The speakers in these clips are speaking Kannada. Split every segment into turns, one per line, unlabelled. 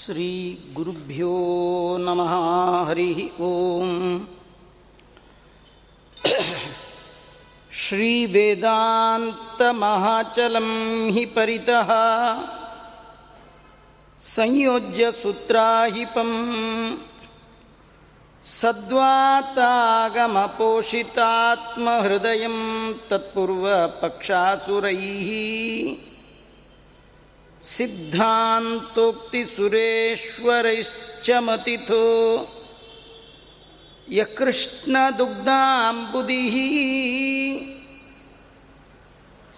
श्रीगुरुभ्यो नमः हरिः ॐ श्रीवेदान्तमहाचलं हि परितः संयोज्य सूत्राहिपम् सद्वातागमपोषितात्महृदयं तत्पूर्वपक्षासुरैः सिद्धान्तोक्तिसुरेश्वरैश्च मतिथो यकृष्णदुग्धाम्बुदिः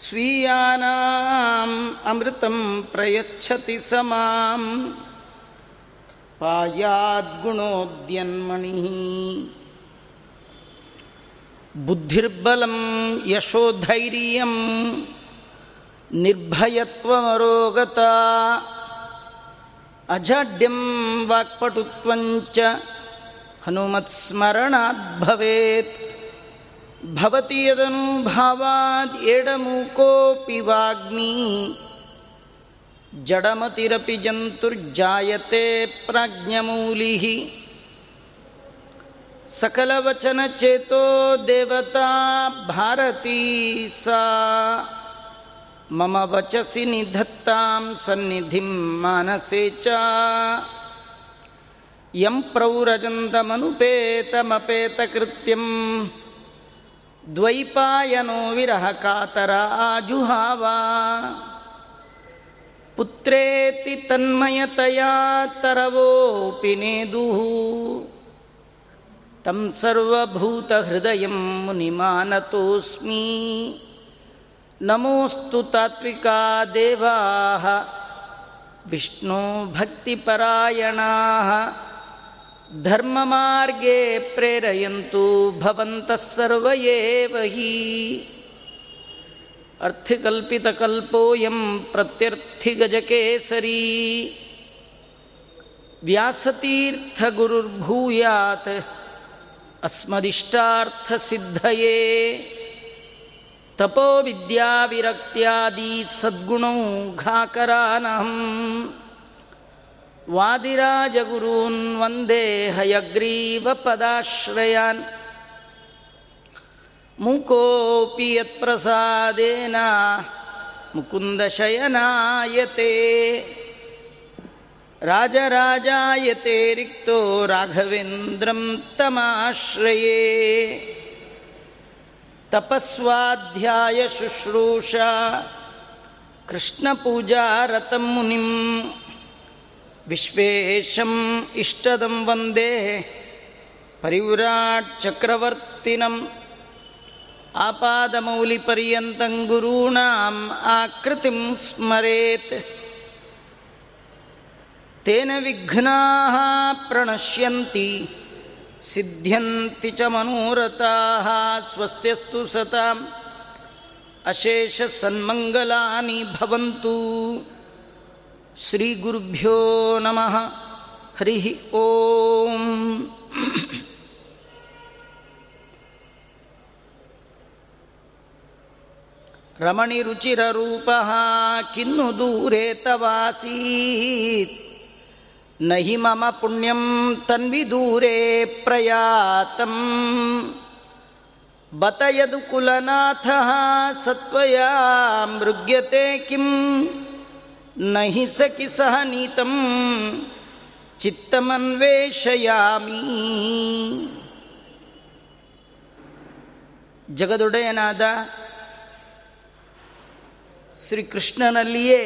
स्वीयानाम् अमृतं प्रयच्छति स मां पायाद्गुणोद्यन्मणिः बुद्धिर्बलं यशोधैर्यम् ನಿರ್ಭಯತ್ವಮರೋಗತ ಅಜಾಡ್ಯಂ ವಾಕ್ಪಟುತ್ವಂಚ ಹನುಮತ್ಸ್ಮರಣಾದ್ಭವೇತ್. ಭವತಿ ಯದನುಭಾವಾದ್ ಎಡಮೂಕೋಪಿ ವಾಗ್ಮಿ. ಜಡಮತಿರಪಿ ಜಂತುರ್ಜಾಯತೆ ಪ್ರಾಜ್ಞಮೂಲಿ ಸಕಲವಚನಚೇತೋ ದೇವತಾ ಭಾರತೀ ಸಾ. भारती सा मम वचसि निधत्तां सन्निधिं मानसे च यं प्रौरजन्तमनुपेतमपेतकृत्यं द्वैपायनो विरहकातराजुहावा पुत्रेति तन्मयतया तरवोऽपि नेदुः तं सर्वभूतहृदयं मुनिमानतोऽस्मि नमोस्तु तात्विका देवाः विष्णुभक्तिपरायणाः धर्ममार्गे प्रेरयन्तु भवन्तः सर्व एव हि। अर्थिकल्पितकल्पोऽयं प्रत्यर्थिगजकेसरी व्यासतीर्थगुरुर्भूयात् अस्मदिष्टार्थसिद्धये। ತಪೋ ವಿದ್ಯಾವಿರಕ್ತ್ಯಾದಿ ಸದ್ಗುಣೌ ಘಾಕರಾನಹಂ. ವಾದಿರಾಜಗುರೂನ್ ವಂದೇ ಹಯಗ್ರೀವ ಪದಾಶ್ರಯಾನ್. ಮುಕೋಪಿ ಯತ್ಪ್ರಸಾದೇನ ಮುಕುಂದಶಯನಾಯತೆ ರಾಜರಾಜಾಯತೆ ರಿಕ್ತೋ ರಾಘವೇಂದ್ರಂ ತಮಾಶ್ರಯೇ. ತಪಸ್ವಾಧ್ಯಾಯ ಶುಶ್ರೂಷ. ಕೃಷ್ಣ ಪೂಜಾ ಕೃಷ್ಣಪೂಜಾರತಂ ಮುನಿಂ. ವಿಶ್ವೇಶಂ ಇಷ್ಟದಂ ವಂದೇ. ಪರಿವ್ರಾಟ್ ಚಕ್ರವರ್ತಿನಂ. ಆಪಾದಮೌಲಿಪರ್ಯಂತಂ ಗುರೂಣಾಂ ಆಕೃತಿಂ ಸ್ಮರೇತ್. ತೇನ ವಿಘ್ನಾ ಪ್ರಣಶ್ಯಂತಿ. ಸಿದ್ಧ್ಯಂತಿ ಚ ಮನೋರಥಾಃ ಸ್ವಸ್ತ್ಯಸ್ತು ಸತಾಂ. ಅಶೇಷ ಸನ್ಮಂಗಲಾನಿ ಭವಂತು. ಶ್ರೀ ಗುರುಭ್ಯೋ ನಮಃ. ಹರಿ ಓಂ. ರಮಣಿ ರುಚಿರ ರೂಪ ಕಿನ್ನು ದೂರೇ ತವಾಸೀತ್ न हि मम पुण्यं तन्विदूरे प्रयातं बत यदुकुलनाथः सत्वया मृग्यते किं न हि सखि सह नीतं ಚಿತ್ತಮನ್ವೇಷಯಾಮಿ ಜಗದೊಡೆಯನಾದ ಶ್ರೀಕೃಷ್ಣನಲ್ಲಿಯೇ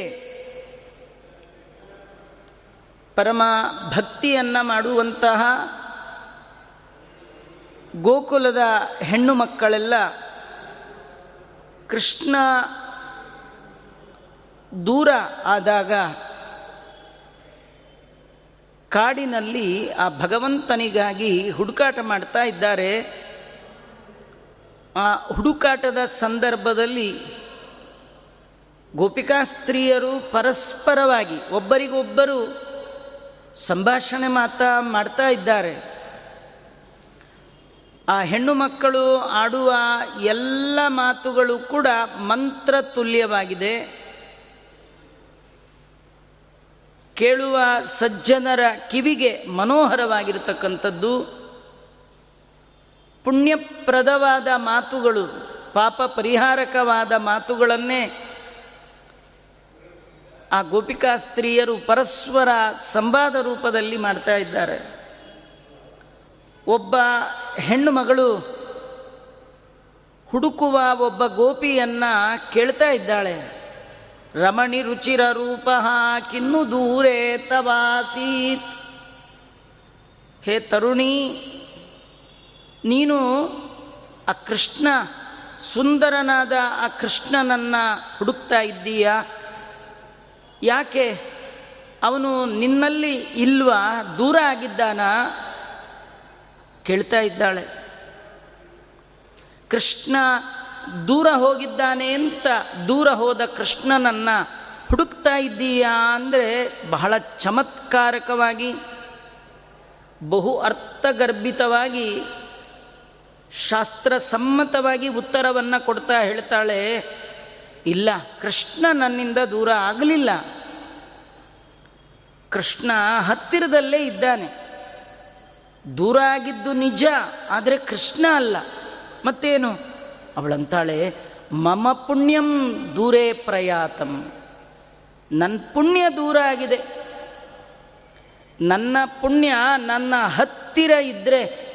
ಪರಮ ಭಕ್ತಿಯನ್ನು ಮಾಡುವಂತಹ ಗೋಕುಲದ ಹೆಣ್ಣು ಮಕ್ಕಳೆಲ್ಲ ಕೃಷ್ಣ ದೂರ ಆದಾಗ ಕಾಡಿನಲ್ಲಿ ಆ ಭಗವಂತನಿಗಾಗಿ ಹುಡುಕಾಟ ಮಾಡ್ತಾ ಇದ್ದಾರೆ. ಆ ಹುಡುಕಾಟದ ಸಂದರ್ಭದಲ್ಲಿ ಗೋಪಿಕಾ ಸ್ತ್ರೀಯರು ಪರಸ್ಪರವಾಗಿ ಒಬ್ಬರಿಗೊಬ್ಬರು ಸಂಭಾಷಣೆ ಮಾತಾ ಮಾಡ್ತಾ ಇದ್ದಾರೆ. ಆ ಹೆಣ್ಣು ಮಕ್ಕಳು ಆಡುವ ಎಲ್ಲ ಮಾತುಗಳು ಕೂಡ ಮಂತ್ರ ತುಲ್ಯವಾಗಿದೆ. ಕೇಳುವ ಸಜ್ಜನರ ಕಿವಿಗೆ ಮನೋಹರವಾಗಿರತಕ್ಕಂಥದ್ದು. ಪುಣ್ಯಪ್ರದವಾದ ಮಾತುಗಳು, ಪಾಪ ಪರಿಹಾರಕವಾದ ಮಾತುಗಳನ್ನೇ ಆ ಗೋಪಿಕಾ ಸ್ತ್ರೀಯರು ಪರಸ್ಪರ ಸಂವಾದ ರೂಪದಲ್ಲಿ ಮಾಡ್ತಾ ಇದ್ದಾರೆ. ಒಬ್ಬ ಹೆಣ್ಣು ಮಗಳು ಹುಡುಕುವ ಒಬ್ಬ ಗೋಪಿಯನ್ನ ಕೇಳ್ತಾ ಇದ್ದಾಳೆ. ರಮಣಿ ರುಚಿರ ರೂಪ ಕಿನ್ನು ದೂರೇ ತವಾಸೀತ್. ಹೇ ತರುಣಿ, ನೀನು ಆ ಕೃಷ್ಣ, ಸುಂದರನಾದ ಆ ಕೃಷ್ಣನನ್ನು ಹುಡುಕ್ತಾ ಇದ್ದೀಯಾ? ಯಾಕೆ? ಅವನು ನಿನ್ನಲ್ಲಿ ಇಲ್ವಾ? ದೂರ ಆಗಿದ್ದಾನ? ಕೇಳ್ತಾ ಇದ್ದಾಳೆ. ಕೃಷ್ಣ ದೂರ ಹೋಗಿದ್ದಾನೆ ಅಂತ ದೂರ ಹೋದ ಕೃಷ್ಣನನ್ನು ಹುಡುಕ್ತಾ ಇದ್ದೀಯಾ ಅಂದರೆ ಬಹಳ ಚಮತ್ಕಾರಕವಾಗಿ, ಬಹು ಅರ್ಥಗರ್ಭಿತವಾಗಿ, ಶಾಸ್ತ್ರಸಮ್ಮತವಾಗಿ ಉತ್ತರವನ್ನು ಕೊಡ್ತಾ ಹೇಳ್ತಾಳೆ. ಇಲ್ಲ, ಕೃಷ್ಣ ನನ್ನಿಂದ ದೂರ ಆಗಲಿಲ್ಲ. ಕೃಷ್ಣ ಹತ್ತಿರದಲ್ಲೇ ಇದ್ದಾನೆ. ದೂರ ಆಗಿದ್ದು ನಿಜ, ಆದರೆ ಕೃಷ್ಣ ಅಲ್ಲ. ಮತ್ತೇನು? ಅವಳಂತಾಳೆ, ಮಮ ಪುಣ್ಯಂ ದೂರೇ ಪ್ರಯಾತಂ. ನನ್ನ ಪುಣ್ಯ ದೂರ ಆಗಿದೆ. ನನ್ನ ಪುಣ್ಯ ನನ್ನ ಹತ್ತಿರ ಇದ್ದರೆ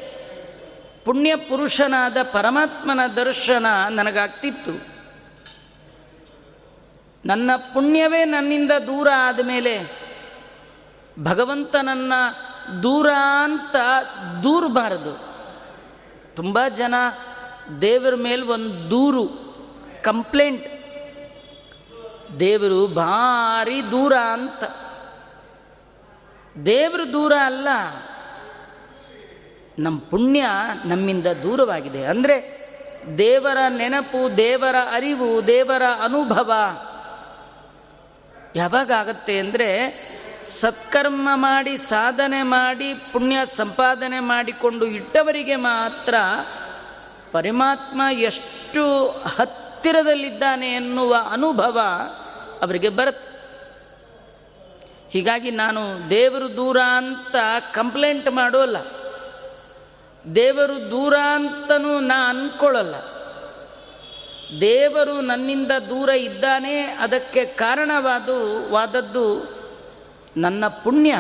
ಪುಣ್ಯ ಪುರುಷನಾದ ಪರಮಾತ್ಮನ ದರ್ಶನ ನನಗಾಗ್ತಿತ್ತು. ನನ್ನ ಪುಣ್ಯವೇ ನನ್ನಿಂದ ದೂರ ಆದಮೇಲೆ ಭಗವಂತನನ್ನು ದೂರ ಅಂತ ದೂರಬಾರದು. ತುಂಬ ಜನ ದೇವರ ಮೇಲೆ ಒಂದು ದೂರು, ಕಂಪ್ಲೇಂಟ್. ದೇವರು ಭಾರಿ ದೂರ ಅಂತ. ದೇವರು ದೂರ ಅಲ್ಲ ನಮ್ಮ ಪುಣ್ಯ ನಮ್ಮಿಂದ ದೂರವಾಗಿದೆ. ಅಂದರೆ ದೇವರ ನೆನಪು, ದೇವರ ಅರಿವು, ದೇವರ ಅನುಭವ ಯಾವಾಗ ಆಗತ್ತೆ ಅಂದರೆ ಸತ್ಕರ್ಮ ಮಾಡಿ, ಸಾಧನೆ ಮಾಡಿ, ಪುಣ್ಯ ಸಂಪಾದನೆ ಮಾಡಿಕೊಂಡು ಇಟ್ಟವರಿಗೆ ಮಾತ್ರ ಪರಮಾತ್ಮ ಎಷ್ಟು ಹತ್ತಿರದಲ್ಲಿದ್ದಾನೆ ಎನ್ನುವ ಅನುಭವ ಅವರಿಗೆ ಬರುತ್ತೆ. ಹೀಗಾಗಿ ನಾನು ದೇವರು ದೂರ ಅಂತ ಕಂಪ್ಲೇಂಟ್ ಮಾಡೋಲ್ಲ. ದೇವರು ದೂರ ಅಂತನೂ ನಾ ಅಂದ್ಕೊಳ್ಳಲ್ಲ ದೇವರು ನನ್ನಿಂದ ದೂರ ಇದ್ದಾನೆ, ಅದಕ್ಕೆ ಕಾರಣವಾದು, ವಾದದ್ದು ನನ್ನ ಪುಣ್ಯ.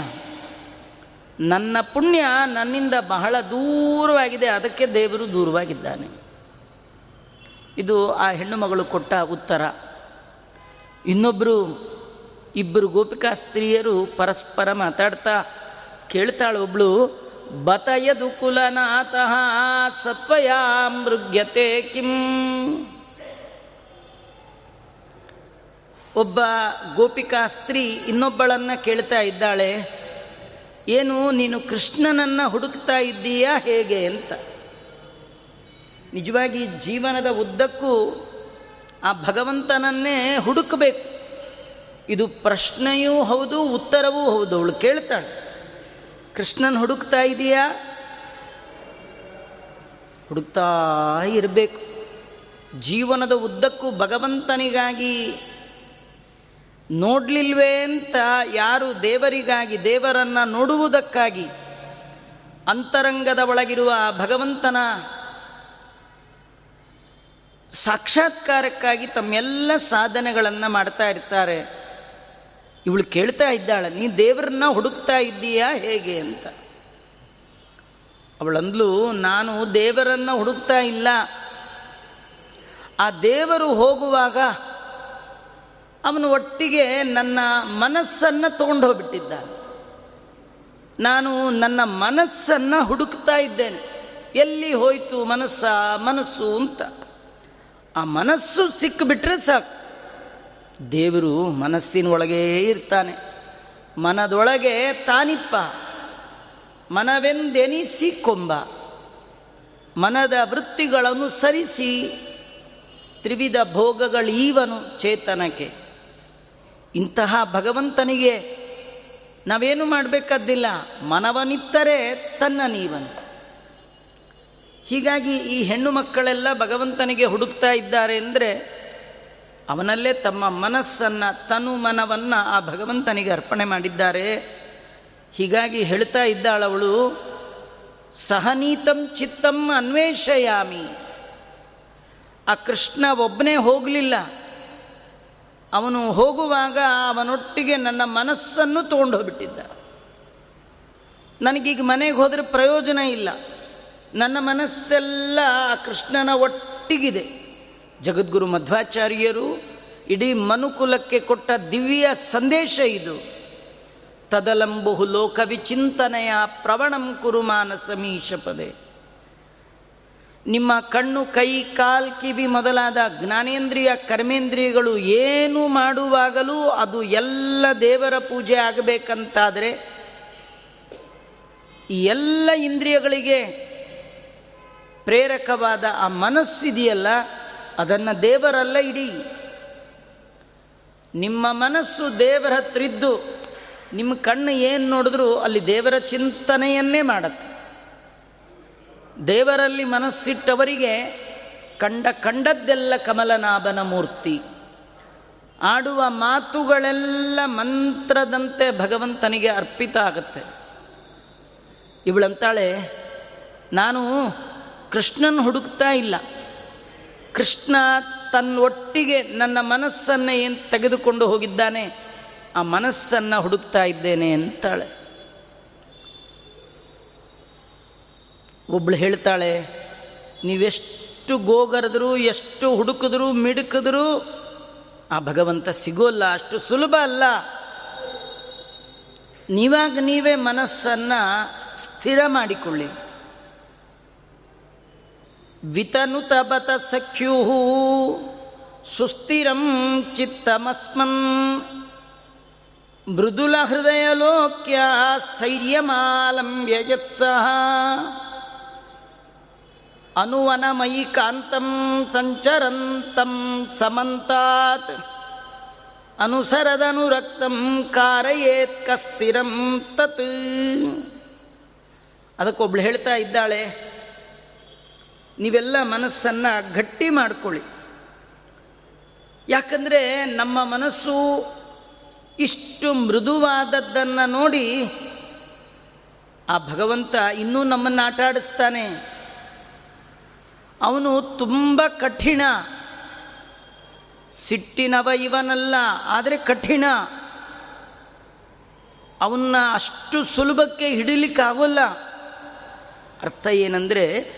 ನನ್ನ ಪುಣ್ಯ ನನ್ನಿಂದ ಬಹಳ ದೂರವಾಗಿದೆ, ಅದಕ್ಕೆ ದೇವರು ದೂರವಾಗಿದ್ದಾನೆ. ಇದು ಆ ಹೆಣ್ಣು ಮಗಳು ಕೊಟ್ಟ ಉತ್ತರ. ಇನ್ನೊಬ್ಬರು ಇಬ್ಬರು ಗೋಪಿಕಾ ಸ್ತ್ರೀಯರು ಪರಸ್ಪರ ಮಾತಾಡ್ತಾ ಕೇಳ್ತಾಳೆ ಒಬ್ಳು, ಬತಯದು ಕುಲನಾಥಃ ಸತ್ವಯಾ ಮೃಗ್ಯತೆ ಕಿಂ? ಒಬ್ಬ ಗೋಪಿಕಾ ಸ್ತ್ರೀ ಇನ್ನೊಬ್ಬಳನ್ನು ಕೇಳ್ತಾ ಇದ್ದಾಳೆ, ಏನು, ನೀನು ಕೃಷ್ಣನನ್ನು ಹುಡುಕ್ತಾ ಇದ್ದೀಯಾ ಹೇಗೆ ಅಂತ? ನಿಜವಾಗಿ ಜೀವನದ ಉದ್ದಕ್ಕೂ ಆ ಭಗವಂತನನ್ನೇ ಹುಡುಕಬೇಕು. ಇದು ಪ್ರಶ್ನೆಯೂ ಹೌದು, ಉತ್ತರವೂ ಹೌದು, ಅವಳು ಕೇಳ್ತಾಳೆ. ಕೃಷ್ಣನ್ ಹುಡುಕ್ತಾ ಇದೆಯಾ ಹುಡುಕ್ತಾ ಇರಬೇಕು. ಜೀವನದ ಉದ್ದಕ್ಕೂ ಭಗವಂತನಿಗಾಗಿ ನೋಡಲಿಲ್ವೇ ಅಂತ ಯಾರು ದೇವರಿಗಾಗಿ ದೇವರನ್ನು ನೋಡುವುದಕ್ಕಾಗಿ ಅಂತರಂಗದ ಒಳಗಿರುವ ಭಗವಂತನ ಸಾಕ್ಷಾತ್ಕಾರಕ್ಕಾಗಿ ತಮ್ಮೆಲ್ಲ ಸಾಧನೆಗಳನ್ನು ಮಾಡ್ತಾ ಇರ್ತಾರೆ. ಇವಳು ಕೇಳ್ತಾ ಇದ್ದಾಳೆ, ನೀ ದೇವರನ್ನ ಹುಡುಕ್ತಾ ಇದ್ದೀಯಾ ಹೇಗೆ ಅಂತ. ಅವಳಂದ್ಲು, ನಾನು ದೇವರನ್ನು ಹುಡುಕ್ತಾ ಇಲ್ಲ. ಆ ದೇವರು ಹೋಗುವಾಗ ಅವನು ಒಟ್ಟಿಗೆ ನನ್ನ ಮನಸ್ಸನ್ನು ತಗೊಂಡು ಹೋಗ್ಬಿಟ್ಟಿದ್ದಾನೆ. ನಾನು ನನ್ನ ಮನಸ್ಸನ್ನು ಹುಡುಕ್ತಾ ಇದ್ದೇನೆ. ಎಲ್ಲಿ ಹೋಯಿತು ಮನಸ್ಸ? ಮನಸ್ಸು ಅಂತ. ಆ ಮನಸ್ಸು ಸಿಕ್ಕಿಬಿಟ್ರೆ ಸಾಕು. ದೇವರು ಮನಸ್ಸಿನ ಒಳಗೇ ಇರ್ತಾನೆ. ಮನದೊಳಗೆ ತಾನಿಪ್ಪ. ಮನವೆಂದೆನಿಸಿ ಕೊಂಬ. ಮನದ ವೃತ್ತಿಗಳನ್ನು ಸರಿಸಿ. ತ್ರಿವಿಧ ಭೋಗಗಳೀವನು ಚೇತನಕ್ಕೆ. ಇಂತಹ ಭಗವಂತನಿಗೆ ನಾವೇನು ಮಾಡಬೇಕಾದ್ದಿಲ್ಲ, ಮನವನಿತ್ತರೆ ತನ್ನ ನೀವನು. ಹೀಗಾಗಿ ಈ ಹೆಣ್ಣು ಮಕ್ಕಳೆಲ್ಲ ಭಗವಂತನಿಗೆ ಹುಡುಕ್ತಾ ಇದ್ದಾರೆ ಅಂದರೆ ಅವನಲ್ಲೇ ತಮ್ಮ ಮನಸ್ಸನ್ನು, ತನು ಮನವನ್ನು ಆ ಭಗವಂತನಿಗೆ ಅರ್ಪಣೆ ಮಾಡಿದ್ದಾರೆ. ಹೀಗಾಗಿ ಹೇಳ್ತಾ ಇದ್ದಾಳವಳು, ಸಹನೀತಂ ಚಿತ್ತಂ ಅನ್ವೇಷಯಾಮಿ. ಆ ಕೃಷ್ಣ ಒಬ್ಬನೇ ಹೋಗಲಿಲ್ಲ. ಅವನು ಹೋಗುವಾಗ ಅವನೊಟ್ಟಿಗೆ ನನ್ನ ಮನಸ್ಸನ್ನು ತೊಗೊಂಡು ಹೋಗ್ಬಿಟ್ಟಿದ್ದ ನನಗೀಗ ಮನೆಗೆ ಹೋದರೆ ಪ್ರಯೋಜನ ಇಲ್ಲ. ನನ್ನ ಮನಸ್ಸೆಲ್ಲ ಕೃಷ್ಣನ ಒಟ್ಟಿಗಿದೆ. ಜಗದ್ಗುರು ಮಧ್ವಾಚಾರ್ಯರು ಇಡೀ ಮನುಕುಲಕ್ಕೆ ಕೊಟ್ಟ ದಿವ್ಯ ಸಂದೇಶ ಇದು. ತದಲಂಬುಹು ಲೋಕವಿಚಿಂತನೆಯ ಪ್ರವಣಂ ಕುರುಮಾನ ಸಮೀಶ ಪದೇ. ನಿಮ್ಮ ಕಣ್ಣು, ಕೈ, ಕಾಲ್, ಕಿವಿ ಮೊದಲಾದ ಜ್ಞಾನೇಂದ್ರಿಯ ಕರ್ಮೇಂದ್ರಿಯಗಳು ಏನು ಮಾಡುವಾಗಲೂ ಅದು ಎಲ್ಲ ದೇವರ ಪೂಜೆ ಆಗಬೇಕಂತಾದರೆ ಈ ಎಲ್ಲ ಇಂದ್ರಿಯಗಳಿಗೆ ಪ್ರೇರಕವಾದ ಆ ಮನಸ್ಸಿದೆಯಲ್ಲ, ಅದನ್ನು ದೇವರಲ್ಲ ಇಡಿ. ನಿಮ್ಮ ಮನಸ್ಸು ದೇವರ ಹತ್ರಿದ್ದು ನಿಮ್ಮ ಕಣ್ಣು ಏನು ನೋಡಿದ್ರೂ ಅಲ್ಲಿ ದೇವರ ಚಿಂತನೆಯನ್ನೇ ಮಾಡತ್ತೆ. ದೇವರಲ್ಲಿ ಮನಸ್ಸಿಟ್ಟವರಿಗೆ ಕಂಡ ಕಂಡದ್ದೆಲ್ಲ ಕಮಲನಾಭನ ಮೂರ್ತಿ. ಆಡುವ ಮಾತುಗಳೆಲ್ಲ ಮಂತ್ರದಂತೆ ಭಗವಂತನಿಗೆ ಅರ್ಪಿತ ಆಗುತ್ತೆ. ಇವಳಂತಾಳೆ, ನಾನು ಕೃಷ್ಣನ್ ಹುಡುಕ್ತಾ ಇಲ್ಲ. ಕೃಷ್ಣ ತನ್ನ ಒಟ್ಟಿಗೆ ನನ್ನ ಮನಸ್ಸನ್ನು ಏನು ತೆಗೆದುಕೊಂಡು ಹೋಗಿದ್ದಾನೆ, ಆ ಮನಸ್ಸನ್ನು ಹುಡುಕ್ತಾ ಇದ್ದೇನೆ ಅಂತಾಳೆ. ಒಬ್ಳು ಹೇಳ್ತಾಳೆ, ನೀವೆಷ್ಟು ಗೋಗರೆದ್ರು, ಎಷ್ಟು ಹುಡುಕಿದ್ರು, ಮಿಡುಕಿದ್ರು, ಆ ಭಗವಂತ ಸಿಗೋಲ್ಲ, ಅಷ್ಟು ಸುಲಭ ಅಲ್ಲ. ನೀವಾಗ ನೀವೇ ಮನಸ್ಸನ್ನು ಸ್ಥಿರ ಮಾಡಿಕೊಳ್ಳಿ. ವಿತನುತ ಬತ ಸಖ್ಯು ಸುಸ್ಥಿರಂ ಚಿತ್ತಮಸ್ಮನ್ ಮೃದುಲ ಹೃದಯ ಲೋಕ್ಯ ಸ್ಥೈರ್ಯಮಾಲಂಬ್ಯ ಯತ್ಸಹ ಅನುವನಮಯಿ ಕಾಂತಂ ಸಂಚರಂತಂ ಸಮಂತಾತ್. ಅನುಸರದನುರಕ್ತಂ ಕಾರಯೇತ್ ಕಸ್ತಿರಂ ತತ್. ಅದಕ್ಕೊಬ್ಳು ಹೇಳ್ತಾ ಇದ್ದಾಳೆ, ನೀವೆಲ್ಲ ಮನಸ್ಸನ್ನು ಗಟ್ಟಿ ಮಾಡಿಕೊಳ್ಳಿ. ಯಾಕಂದರೆ ನಮ್ಮ ಮನಸ್ಸು ಇಷ್ಟು ಮೃದುವಾದದ್ದನ್ನು ನೋಡಿ ಆ ಭಗವಂತ ಇನ್ನೂ ನಮ್ಮನ್ನು ಆಟ ಆಡಿಸ್ತಾನೆ ಅವನು ತುಂಬ ಕಠಿಣ. ಸಿಟ್ಟಿನವ ಇವನಲ್ಲ, ಆದರೆ ಕಠಿಣ. ಅವನ್ನ ಅಷ್ಟು ಸುಲಭಕ್ಕೆ ಹಿಡಿಲಿಕ್ಕಾಗೋಲ್ಲ. ಅರ್ಥ ಏನಂದರೆ,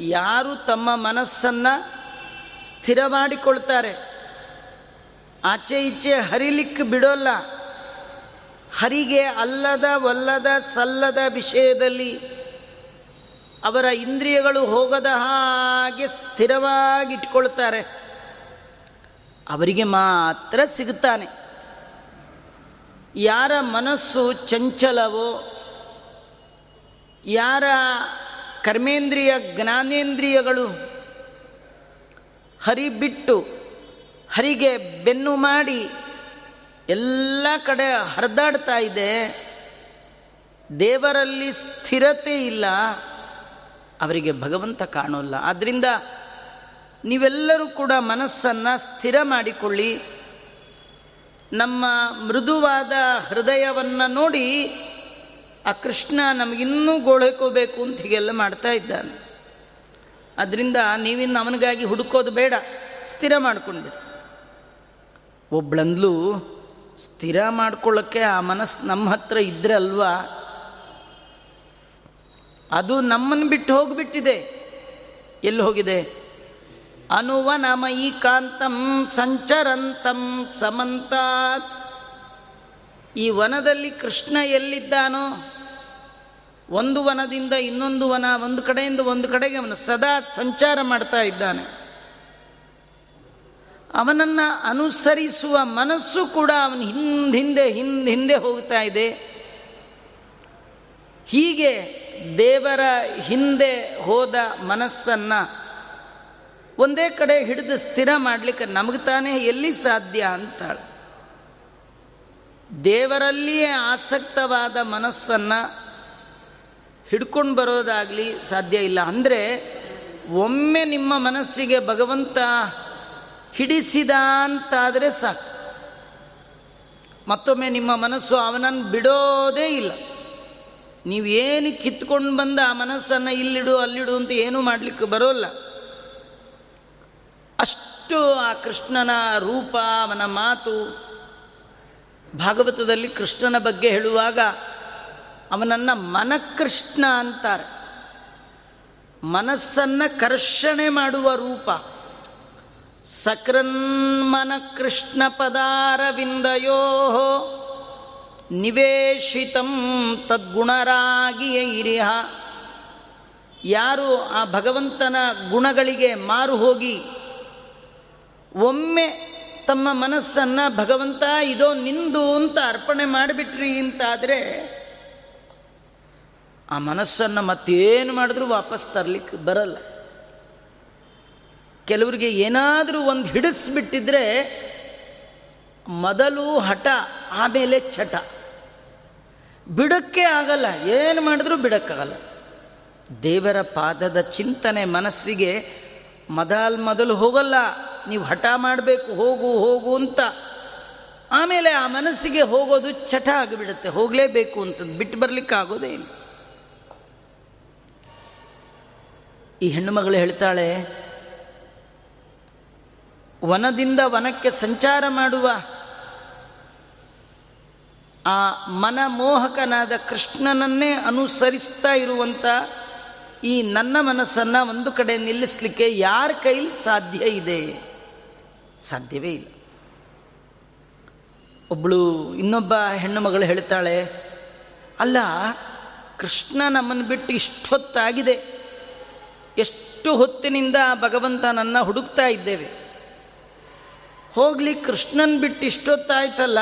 ಯಾರು ತಮ್ಮ ಮನಸ್ಸನ್ನು ಸ್ಥಿರ ಮಾಡಿಕೊಳ್ತಾರೆ ಆಚೆ ಈಚೆ ಹರಿಲಿಕ್ಕೆ ಬಿಡೋಲ್ಲ. ಹರಿಗೆ ಅಲ್ಲದ, ಒಲ್ಲದ, ಸಲ್ಲದ ವಿಷಯದಲ್ಲಿ ಅವರ ಇಂದ್ರಿಯಗಳು ಹೋಗದ ಹಾಗೆ ಸ್ಥಿರವಾಗಿಟ್ಕೊಳ್ತಾರೆ. ಅವರಿಗೆ ಮಾತ್ರ ಸಿಗುತ್ತಾನೆ. ಯಾರ ಮನಸ್ಸು ಚಂಚಲವೋ, ಯಾರ ಕರ್ಮೇಂದ್ರಿಯ, ಜ್ಞಾನೇಂದ್ರಿಯಗಳು ಹರಿ ಬಿಟ್ಟು ಹರಿಗೆ ಬೆನ್ನು ಮಾಡಿ ಎಲ್ಲ ಕಡೆ ಹರಿದಾಡ್ತಾ ಇದೆ. ದೇವರಲ್ಲಿ ಸ್ಥಿರತೆ ಇಲ್ಲ. ಅವರಿಗೆ ಭಗವಂತ ಕಾಣೋಲ್ಲ. ಆದ್ದರಿಂದ ನೀವೆಲ್ಲರೂ ಕೂಡ ಮನಸ್ಸನ್ನು ಸ್ಥಿರ ಮಾಡಿಕೊಳ್ಳಿ. ನಮ್ಮ ಮೃದುವಾದ ಹೃದಯವನ್ನು ನೋಡಿ ಆ ಕೃಷ್ಣ ನಮಗಿನ್ನೂ ಗೋಳೈಕೋಬೇಕು ಅಂತ ಹೀಗೆಲ್ಲ ಮಾಡ್ತಾ ಇದ್ದಾನೆ. ಅದರಿಂದ ನೀವಿನ್ನು ಅವನಿಗಾಗಿ ಹುಡುಕೋದು ಬೇಡ, ಸ್ಥಿರ ಮಾಡಿಕೊಂಡ್ಬಿಡಿ. ಒಬ್ಳಂದ್ಲು ಸ್ಥಿರ ಮಾಡ್ಕೊಳ್ಳೋಕ್ಕೆ ಆ ಮನಸ್ಸು ನಮ್ಮ ಹತ್ರ ಇದ್ರೆ ಅಲ್ವಾ? ಅದು ನಮ್ಮನ್ನು ಬಿಟ್ಟು ಹೋಗಿಬಿಟ್ಟಿದೆ. ಎಲ್ಲಿ ಹೋಗಿದೆ? ಅನುವನಮಯಿ ಕಾಂತಂ ಸಂಚರಂತಂ ಸಮಂತಾತ್. ಈ ವನದಲ್ಲಿ ಕೃಷ್ಣ ಎಲ್ಲಿದ್ದಾನೋ? ಒಂದು ವನದಿಂದ ಇನ್ನೊಂದು ವನ ಒಂದು ಕಡೆಯಿಂದ ಒಂದು ಕಡೆಗೆ ಅವನು ಸದಾ ಸಂಚಾರ ಮಾಡ್ತಾ ಇದ್ದಾನೆ. ಅವನನ್ನು ಅನುಸರಿಸುವ ಮನಸ್ಸು ಕೂಡ ಅವನ ಹಿಂದೆ ಹಿಂದೆ ಹಿಂದೆ ಹಿಂದೆ ಹೋಗ್ತಾ ಇದೆ. ಹೀಗೆ ದೇವರ ಹಿಂದೆ ಹೋದ ಮನಸ್ಸನ್ನು ಒಂದೇ ಕಡೆ ಹಿಡಿದು ಸ್ಥಿರ ಮಾಡಲಿಕ್ಕೆ ನಮಗೆ ತಾನೇ ಎಲ್ಲಿ ಸಾಧ್ಯ ಅಂತಾಳೆ. ದೇವರಲ್ಲಿಯೇ ಆಸಕ್ತವಾದ ಮನಸ್ಸನ್ನು ಹಿಡ್ಕೊಂಡು ಬರೋದಾಗಲಿ ಸಾಧ್ಯ ಇಲ್ಲ. ಅಂದರೆ ಒಮ್ಮೆ ನಿಮ್ಮ ಮನಸ್ಸಿಗೆ ಭಗವಂತ ಹಿಡಿಸಿದ ಅಂತಾದರೆ ಸಾಕು. ಮತ್ತೊಮ್ಮೆ ನಿಮ್ಮ ಮನಸ್ಸು ಅವನನ್ನು ಬಿಡೋದೇ ಇಲ್ಲ. ನೀವೇನು ಕಿತ್ಕೊಂಡು ಬಂದ ಆ ಮನಸ್ಸನ್ನು ಇಲ್ಲಿಡು ಅಲ್ಲಿಡು ಅಂತ ಏನೂ ಮಾಡಲಿಕ್ಕೆ ಬರೋಲ್ಲ. ಅಷ್ಟು ಆ ಕೃಷ್ಣನ ರೂಪ, ಅವನ ಮಾತು ಭಾಗವತದಲ್ಲಿ ಕೃಷ್ಣನ ಬಗ್ಗೆ ಹೇಳುವಾಗ ಅವನನ್ನು ಮನಕೃಷ್ಣ ಅಂತಾರೆ. ಮನಸ್ಸನ್ನು ಕರ್ಷಣೆ ಮಾಡುವ ರೂಪ. ಸಕ್ರನ್ಮನ ಕೃಷ್ಣ ಪದಾರವಿಂದಯೋ ನಿವೇಶಿತಂ ತದ್ಗುಣರಾಗಿಯ ಇರಿಹ. ಯಾರು ಆ ಭಗವಂತನ ಗುಣಗಳಿಗೆ ಮಾರು ಹೋಗಿ ಒಮ್ಮೆ ತಮ್ಮ ಮನಸ್ಸನ್ನು ಭಗವಂತ ಇದೋ ನಿಂದು ಅಂತ ಅರ್ಪಣೆ ಮಾಡಿಬಿಟ್ರಿ ಅಂತಾದರೆ ಆ ಮನಸ್ಸನ್ನು ಮತ್ತೇನು ಮಾಡಿದ್ರೂ ವಾಪಸ್ ತರಲಿಕ್ಕೆ ಬರಲ್ಲ. ಕೆಲವರಿಗೆ ಏನಾದರೂ ಒಂದು ಹಿಡಿಸ್ಬಿಟ್ಟಿದ್ರೆ ಮೊದಲು ಹಠ, ಆಮೇಲೆ ಚಟ ಬಿಡಕ್ಕೆ ಆಗಲ್ಲ. ಏನು ಮಾಡಿದ್ರೂ ಬಿಡಕ್ಕಾಗಲ್ಲ. ದೇವರ ಪಾದದ ಚಿಂತನೆ ಮನಸ್ಸಿಗೆ ಮದಾಲ್ ಮೊದಲು ಹೋಗಲ್ಲ. ನೀವು ಹಠ ಮಾಡಬೇಕು, ಹೋಗು ಹೋಗು ಅಂತ. ಆಮೇಲೆ ಆ ಮನಸ್ಸಿಗೆ ಹೋಗೋದು ಚಟ ಆಗಿಬಿಡುತ್ತೆ. ಹೋಗಲೇಬೇಕು ಅನ್ಸುತ್ತೆ. ಬಿಟ್ಟು ಬರಲಿಕ್ಕೆ ಆಗೋದೇ ಇಲ್ಲ. ಈ ಹೆಣ್ಣು ಮಗಳು ಹೇಳ್ತಾಳೆ, ವನದಿಂದ ವನಕ್ಕೆ ಸಂಚಾರ ಮಾಡುವ ಆ ಮನಮೋಹಕನಾದ ಕೃಷ್ಣನನ್ನೇ ಅನುಸರಿಸ್ತಾ ಇರುವಂಥ ಈ ನನ್ನ ಮನಸ್ಸನ್ನು ಒಂದು ಕಡೆ ನಿಲ್ಲಿಸಲಿಕ್ಕೆ ಯಾರ ಕೈಲಿ ಸಾಧ್ಯ ಇದೆ? ಸಾಧ್ಯವೇ ಇಲ್ಲ. ಒಬ್ಬಳು ಇನ್ನೊಬ್ಬ ಹೆಣ್ಣು ಮಗಳು ಹೇಳ್ತಾಳೆ, ಅಲ್ಲ, ಕೃಷ್ಣ ನಮ್ಮನ್ನು ಬಿಟ್ಟು ಇಷ್ಟೊತ್ತಾಗಿದೆ. ಎಷ್ಟು ಹೊತ್ತಿನಿಂದ ಭಗವಂತ ನನ್ನ ಹುಡುಕ್ತಾ ಇದ್ದೇವೆ. ಹೋಗಲಿ, ಕೃಷ್ಣನ್ ಬಿಟ್ಟು ಇಷ್ಟೊತ್ತಾಯ್ತಲ್ಲ.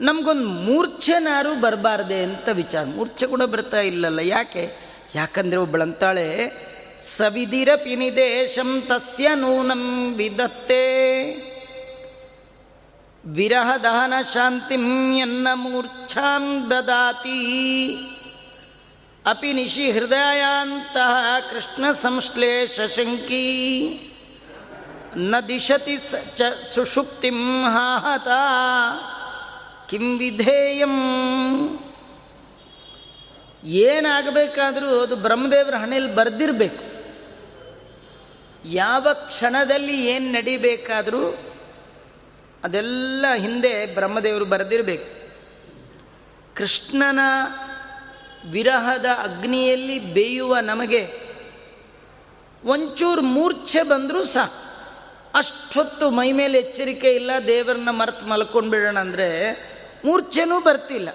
ನಮಗೊಂದು ಮೂರ್ಛೆನಾರು ಬರಬಾರ್ದೆ ಅಂತ ವಿಚಾರ. ಮೂರ್ಛೆ ಕೂಡ ಬರ್ತಾ ಇಲ್ಲಲ್ಲ, ಯಾಕೆ? ಯಾಕಂದರೆ ಒಬ್ಬಳಂತಾಳೆ ಸವಿದಿರ ಪಿನಿದೇಶಂ ತಸ್ಯ ನೂನಂ ವಿದತ್ತೆ. ವಿರಹ ದಹನ ಶಾಂತಿಂ ಎನ್ನ ಮೂರ್ಛಾಂ ದದಾತಿ. ಅಪಿ ನಿಶಿ ಹೃದಯಾಂತಹ ಕೃಷ್ಣ ಸಂಶ್ಲೇಷ ಶಂಕಿ. ನ ದಿಶತಿ ಚ ಸುಷುಪ್ತಿಂ ಹಾಹತ. ಕಿಂ ವಿಧೇಯಂ. ಏನಾಗಬೇಕಾದರೂ ಅದು ಬ್ರಹ್ಮದೇವರ ಹಣೆಯಲ್ಲಿ ಬರೆದಿರಬೇಕು. ಯಾವ ಕ್ಷಣದಲ್ಲಿ ಏನು ನಡಿಬೇಕಾದರೂ ಅದೆಲ್ಲ ಹಿಂದೆ ಬ್ರಹ್ಮದೇವರು ಬರೆದಿರಬೇಕು. ಕೃಷ್ಣನ ವಿರಹದ ಅಗ್ನಿಯಲ್ಲಿ ಬೇಯುವ ನಮಗೆ ಒಂಚೂರು ಮೂರ್ಛೆ ಬಂದರೂ ಸಾಕು. ಅಷ್ಟೊತ್ತು ಮೈ ಮೇಲೆ ಎಚ್ಚರಿಕೆ ಇಲ್ಲ, ದೇವರನ್ನ ಮರೆತು ಮಲ್ಕೊಂಡ್ಬಿಡೋಣ ಅಂದರೆ ಮೂರ್ಛೆನೂ ಬರ್ತಿಲ್ಲ.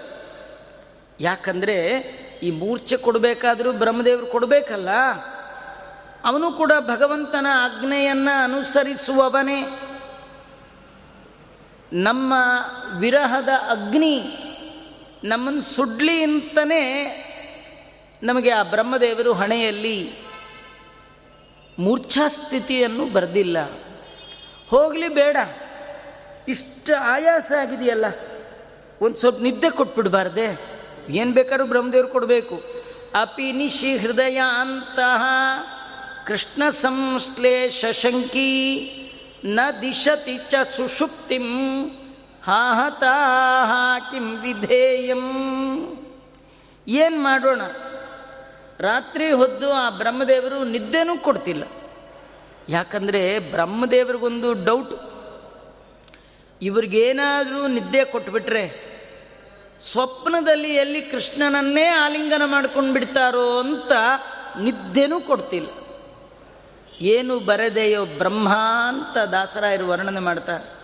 ಯಾಕಂದರೆ ಈ ಮೂರ್ಛೆ ಕೊಡಬೇಕಾದರೂ ಬ್ರಹ್ಮದೇವರು ಕೊಡಬೇಕಲ್ಲ. ಅವನು ಕೂಡ ಭಗವಂತನ ಆಜ್ಞೆಯನ್ನು ಅನುಸರಿಸುವವನೇ. ನಮ್ಮ ವಿರಹದ ಅಗ್ನಿ ನಮ್ಮನ್ನು ಸುಡ್ಲಿ ಅಂತಲೇ ನಮಗೆ ಆ ಬ್ರಹ್ಮದೇವರು ಹಣೆಯಲ್ಲಿ ಮೂರ್ಛಾಸ್ಥಿತಿಯನ್ನು ಬರೆದಿಲ್ಲ. ಹೋಗಲಿ ಬೇಡ. ಇಷ್ಟು ಆಯಾಸ ಆಗಿದೆಯಲ್ಲ. ಒಂದು ಸ್ವಲ್ಪ ನಿದ್ದೆ ಕೊಟ್ಬಿಡ್ಬಾರ್ದೆ. ಏನು ಬೇಕಾದ್ರೂ ಬ್ರಹ್ಮದೇವ್ರು ಕೊಡಬೇಕು. ಅಪಿ ನಿಶಿ ಹೃದಯ ಅಂತಹ ಕೃಷ್ಣ ಸಂಶ್ಲೇಷ ಶಂಕಿ ನ ದಿಶತಿ ಚ ಸುಷುಪ್ತಿಂ ಹಾಹತಾ ಕಿಂ ವಿಧೇಯಂ. ಏನು ಮಾಡೋಣ? ರಾತ್ರಿ ಹೊದ್ದು ಆ ಬ್ರಹ್ಮದೇವರು ನಿದ್ದೆನೂ ಕೊಡ್ತಿಲ್ಲ. ಯಾಕಂದರೆ ಬ್ರಹ್ಮದೇವ್ರಿಗೊಂದು ಡೌಟ್ ಇವ್ರಿಗೇನಾದರೂ ನಿದ್ದೆ ಕೊಟ್ಬಿಟ್ರೆ ಸ್ವಪ್ನದಲ್ಲಿ ಎಲ್ಲಿ ಕೃಷ್ಣನನ್ನೇ ಆಲಿಂಗನ ಮಾಡ್ಕೊಂಡು ಬಿಡ್ತಾರೋ ಅಂತ ನಿದ್ದೆನೂ ಕೊಡ್ತಿಲ್ಲ. ಏನು ಬರದೆಯೋ ಬ್ರಹ್ಮ ಅಂತ ದಾಸರಾಯರು ವರ್ಣನೆ ಮಾಡ್ತಾರೆ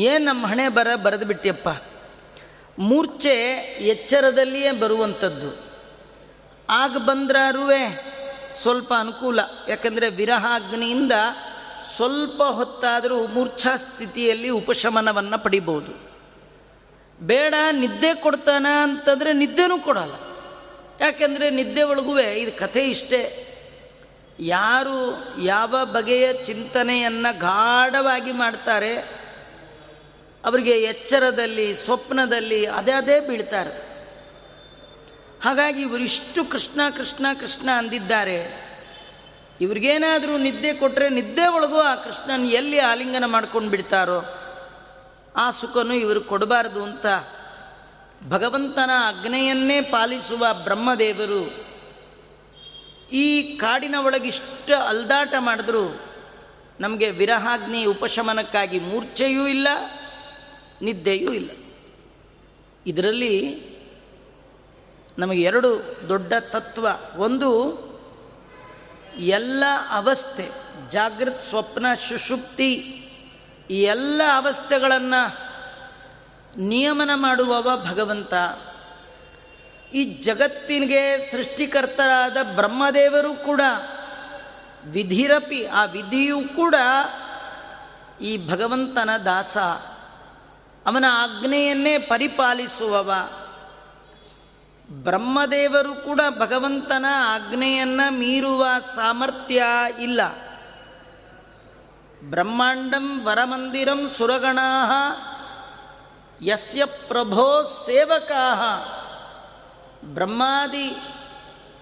ಏನು ನಮ್ಮ ಹಣೆ ಬರ ಬರೆದು ಬಿಟ್ಟಿಯಪ್ಪ ಮೂರ್ಛೆ ಎಚ್ಚರದಲ್ಲಿಯೇ ಬರುವಂಥದ್ದು ಆಗ ಬಂದ್ರಾರುವೆ ಸ್ವಲ್ಪ ಅನುಕೂಲ. ಯಾಕಂದರೆ ವಿರಹಾಗ್ನಿಯಿಂದ ಸ್ವಲ್ಪ ಹೊತ್ತಾದರೂ ಮೂರ್ಛಾ ಸ್ಥಿತಿಯಲ್ಲಿ ಉಪಶಮನವನ್ನು ಪಡಿಬೋದು. ಬೇಡ, ನಿದ್ದೆ ಕೊಡ್ತಾನ ಅಂತಂದರೆ ನಿದ್ದೆನೂ ಕೊಡಲ್ಲ. ಯಾಕೆಂದರೆ ನಿದ್ದೆ ಒಳಗೂ ಇದು ಕಥೆ ಇಷ್ಟೇ. ಯಾರು ಯಾವ ಬಗೆಯ ಚಿಂತನೆಯನ್ನು ಗಾಢವಾಗಿ ಮಾಡ್ತಾರೆ, ಅವರಿಗೆ ಎಚ್ಚರದಲ್ಲಿ, ಸ್ವಪ್ನದಲ್ಲಿ ಅದೇ ಅದೇ ಬೀಳ್ತಾರೆ. ಹಾಗಾಗಿ ಇವರಿಷ್ಟು ಕೃಷ್ಣ ಕೃಷ್ಣ ಕೃಷ್ಣ ಅಂದಿದ್ದಾರೆ. ಇವ್ರಿಗೇನಾದರೂ ನಿದ್ದೆ ಕೊಟ್ಟರೆ ನಿದ್ದೆ ಒಳಗೂ ಆ ಕೃಷ್ಣನ ಎಲ್ಲಿ ಆಲಿಂಗನ ಮಾಡ್ಕೊಂಡು ಬಿಡ್ತಾರೋ ಆ ಸುಖನೂ ಇವರು ಕೊಡಬಾರದು ಅಂತ ಭಗವಂತನ ಅಗ್ನೆಯನ್ನೇ ಪಾಲಿಸುವ ಬ್ರಹ್ಮದೇವರು ಈ ಕಾಡಿನ ಒಳಗಿಷ್ಟ ಅಲ್ದಾಟ ಮಾಡಿದ್ರು. ನಮಗೆ ವಿರಹಾಗ್ನಿ ಉಪಶಮನಕ್ಕಾಗಿ ಮೂರ್ಛೆಯೂ ಇಲ್ಲ, ನಿದ್ದೆಯೂ ಇಲ್ಲ. ಇದರಲ್ಲಿ ನಮಗೆ ಎರಡು ದೊಡ್ಡ ತತ್ವ. ಒಂದು, ಎಲ್ಲ ಅವಸ್ಥೆ ಜಾಗೃತ್ ಸ್ವಪ್ನ ಸುಷುಪ್ತಿ ಈ ಎಲ್ಲ ಅವಸ್ಥೆಗಳನ್ನು ನಿಯಮನ ಮಾಡುವವ ಭಗವಂತ. ಈ ಜಗತ್ತಿನಿಗೆ ಸೃಷ್ಟಿಕರ್ತರಾದ ಬ್ರಹ್ಮದೇವರು ಕೂಡ ವಿಧಿರಪಿ, ಆ ವಿಧಿಯೂ ಕೂಡ ಈ ಭಗವಂತನ ದಾಸ. ಅವನ ಆಜ್ಞೆಯನ್ನೇ ಪರಿಪಾಲಿಸುವವ. ಬ್ರಹ್ಮದೇವರು ಕೂಡ ಭಗವಂತನ ಆಜ್ಞೆಯನ್ನು ಮೀರುವ ಸಾಮರ್ಥ್ಯ ಇಲ್ಲ. ಬ್ರಹ್ಮಾಂಡಂ ವರಮಂದಿರಂ ಸುರಗಣಾ ಯಸ್ಯ ಪ್ರಭೋ ಸೇವಕಾ ಬ್ರಹ್ಮಾದಿ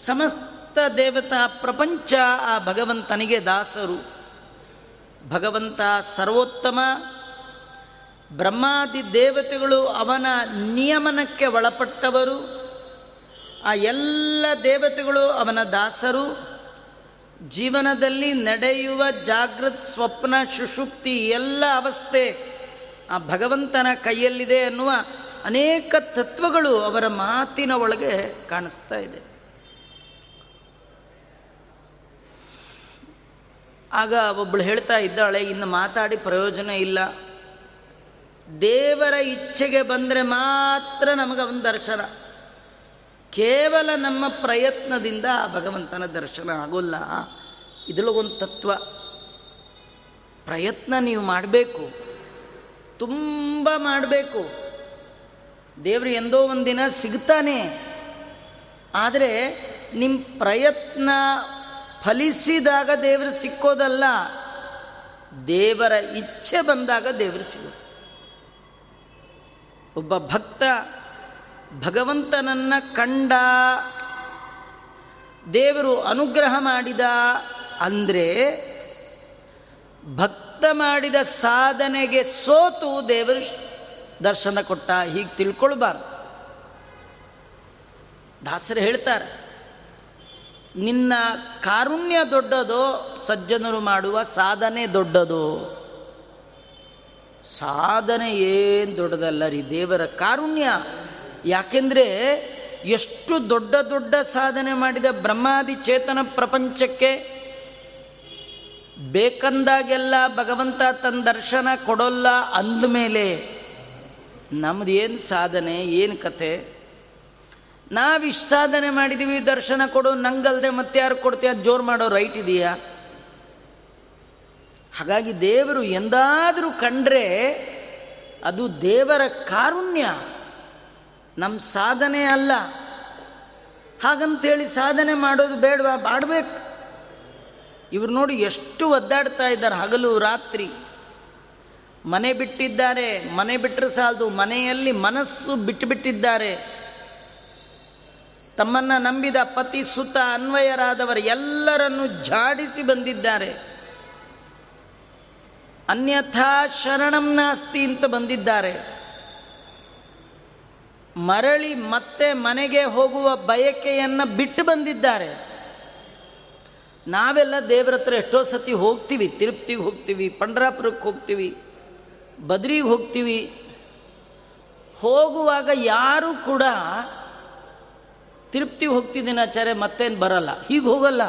ಸಮಸ್ತ ದೇವತಾ ಪ್ರಪಂಚ ಆ ಭಗವಂತನಿಗೆ ದಾಸರು. ಭಗವಂತ ಸರ್ವೋತ್ತಮ. ಬ್ರಹ್ಮಾದಿ ದೇವತೆಗಳು ಅವನ ನಿಯಮನಕ್ಕೆ ಒಳಪಟ್ಟವರು. ಆ ಎಲ್ಲ ದೇವತೆಗಳು ಅವನ ದಾಸರು. ಜೀವನದಲ್ಲಿ ನಡೆಯುವ ಜಾಗೃತ್ ಸ್ವಪ್ನ ಸುಷುಪ್ತಿ ಎಲ್ಲ ಅವಸ್ಥೆ ಆ ಭಗವಂತನ ಕೈಯಲ್ಲಿದೆ ಅನ್ನುವ ಅನೇಕ ತತ್ವಗಳು ಅವರ ಮಾತಿನ ಒಳಗೆ ಕಾಣಿಸ್ತಾ ಇದೆ. ಆಗ ಒಬ್ಬಳು ಹೇಳ್ತಾ ಇದ್ದಾಳೆ, ಇನ್ನು ಮಾತಾಡಿ ಪ್ರಯೋಜನ ಇಲ್ಲ. ದೇವರ ಇಚ್ಛೆಗೆ ಬಂದರೆ ಮಾತ್ರ ನಮಗೆ ಒಂದು ದರ್ಶನ. ಕೇವಲ ನಮ್ಮ ಪ್ರಯತ್ನದಿಂದ ಆ ಭಗವಂತನ ದರ್ಶನ ಆಗೋಲ್ಲ. ಇದರೊಳಗೊಂದು ತತ್ವ. ಪ್ರಯತ್ನ ನೀವು ಮಾಡಬೇಕು. ತುಂಬ ಮಾಡಬೇಕು. ದೇವರು ಎಂದೋ ಒಂದಿನ ಸಿಗ್ತಾನೆ. ಆದರೆ ನಿಮ್ಮ ಪ್ರಯತ್ನ ಫಲಿಸಿದಾಗ ದೇವರು ಸಿಕ್ಕೋದಲ್ಲ. ದೇವರ ಇಚ್ಛೆ ಬಂದಾಗ ದೇವರು ಸಿಗೋದು ಒಬ್ಬ ಭಕ್ತ ಭಗವಂತನನ್ನು ಕಂಡ, ದೇವರು ಅನುಗ್ರಹ ಮಾಡಿದ ಅಂದರೆ ಭಕ್ತ ಮಾಡಿದ ಸಾಧನೆಗೆ ಸೋತು ದೇವರು ದರ್ಶನ ಕೊಟ್ಟ, ಹೀಗೆ ತಿಳ್ಕೊಳ್ಬಾರ್ದು. ದಾಸರು ಹೇಳ್ತಾರೆ, ನಿನ್ನ ಕಾರುಣ್ಯ ದೊಡ್ಡದೋ, ಸಜ್ಜನರು ಮಾಡುವ ಸಾಧನೆ ದೊಡ್ಡದು? ಸಾಧನೆ ಏನು ದೊಡ್ಡದಲ್ಲ ರೀ ದೇವರ ಕಾರುಣ್ಯ? ಯಾಕೆಂದರೆ ಎಷ್ಟು ದೊಡ್ಡ ದೊಡ್ಡ ಸಾಧನೆ ಮಾಡಿದ ಬ್ರಹ್ಮಾದಿ ಚೇತನ ಪ್ರಪಂಚಕ್ಕೆ ಬೇಕಂದಾಗೆಲ್ಲ ಭಗವಂತ ತನ್ನ ದರ್ಶನ ಕೊಡೋಲ್ಲ ಅಂದಮೇಲೆ ನಮ್ದು ಏನು ಸಾಧನೆ, ಏನು ಕತೆ ಇಷ್ಟು ಸಾಧನೆ ಮಾಡಿದ್ದೀವಿ ದರ್ಶನ ಕೊಡು, ನಂಗಲ್ದೆ ಮತ್ತೆ ಯಾರು ಕೊಡ್ತೀಯ ಜೋರು ಮಾಡೋ ರೈಟ್ ಇದೆಯಾ? ಹಾಗಾಗಿ ದೇವರು ಎಂದಾದರೂ ಕಂಡ್ರೆ ಅದು ದೇವರ ಕಾರುಣ್ಯ. ನಮ್ಮ ಸಾಧನೆ ಅಲ್ಲ. ಹಾಗಂತೇಳಿ ಸಾಧನೆ ಮಾಡೋದು ಬೇಡವಾ? ಬಾಡ್ಬೇಕು ಇವ್ರು ನೋಡಿ ಎಷ್ಟು ಒದ್ದಾಡ್ತಾ ಇದ್ದಾರೆ. ಹಗಲು, ರಾತ್ರಿ. ಮನೆ ಬಿಟ್ಟಿದ್ದಾರೆ. ಮನೆ ಬಿಟ್ಟರೆ ಸಾಲದು. ಮನೆಯಲ್ಲಿ ಮನಸ್ಸು ಬಿಟ್ಟುಬಿಟ್ಟಿದ್ದಾರೆ ತಮ್ಮನ್ನು ನಂಬಿದ ಪತಿ ಸುತ ಅನ್ವಯರಾದವರು ಎಲ್ಲರನ್ನು ಜಾಡಿಸಿ ಬಂದಿದ್ದಾರೆ. ಅನ್ಯಥಾ ಶರಣಂ ನಾಸ್ತಿ ಅಂತ ಬಂದಿದ್ದಾರೆ. ಮರಳಿ ಮತ್ತೆ ಮನೆಗೆ ಹೋಗುವ ಬಯಕೆಯನ್ನು ಬಿಟ್ಟು ಬಂದಿದ್ದಾರೆ. ನಾವೆಲ್ಲ ದೇವರ ಹತ್ರ ಎಷ್ಟೋ ಸತಿ ಹೋಗ್ತೀವಿ, ತಿರುಪ್ತಿಗೆ ಹೋಗ್ತೀವಿ, ಪಂಡ್ರಾಪುರಕ್ಕೆ ಹೋಗ್ತೀವಿ, ಬದ್ರಿಗೆ ಹೋಗ್ತೀವಿ. ಹೋಗುವಾಗ ಯಾರೂ ಕೂಡ ತಿರುಪ್ತಿ ಹೋಗ್ತಿದ್ದೀನಿ ಆಚಾರ್ಯ ಮತ್ತೇನು ಬರಲ್ಲ. ಹೀಗೆ ಹೋಗಲ್ಲ.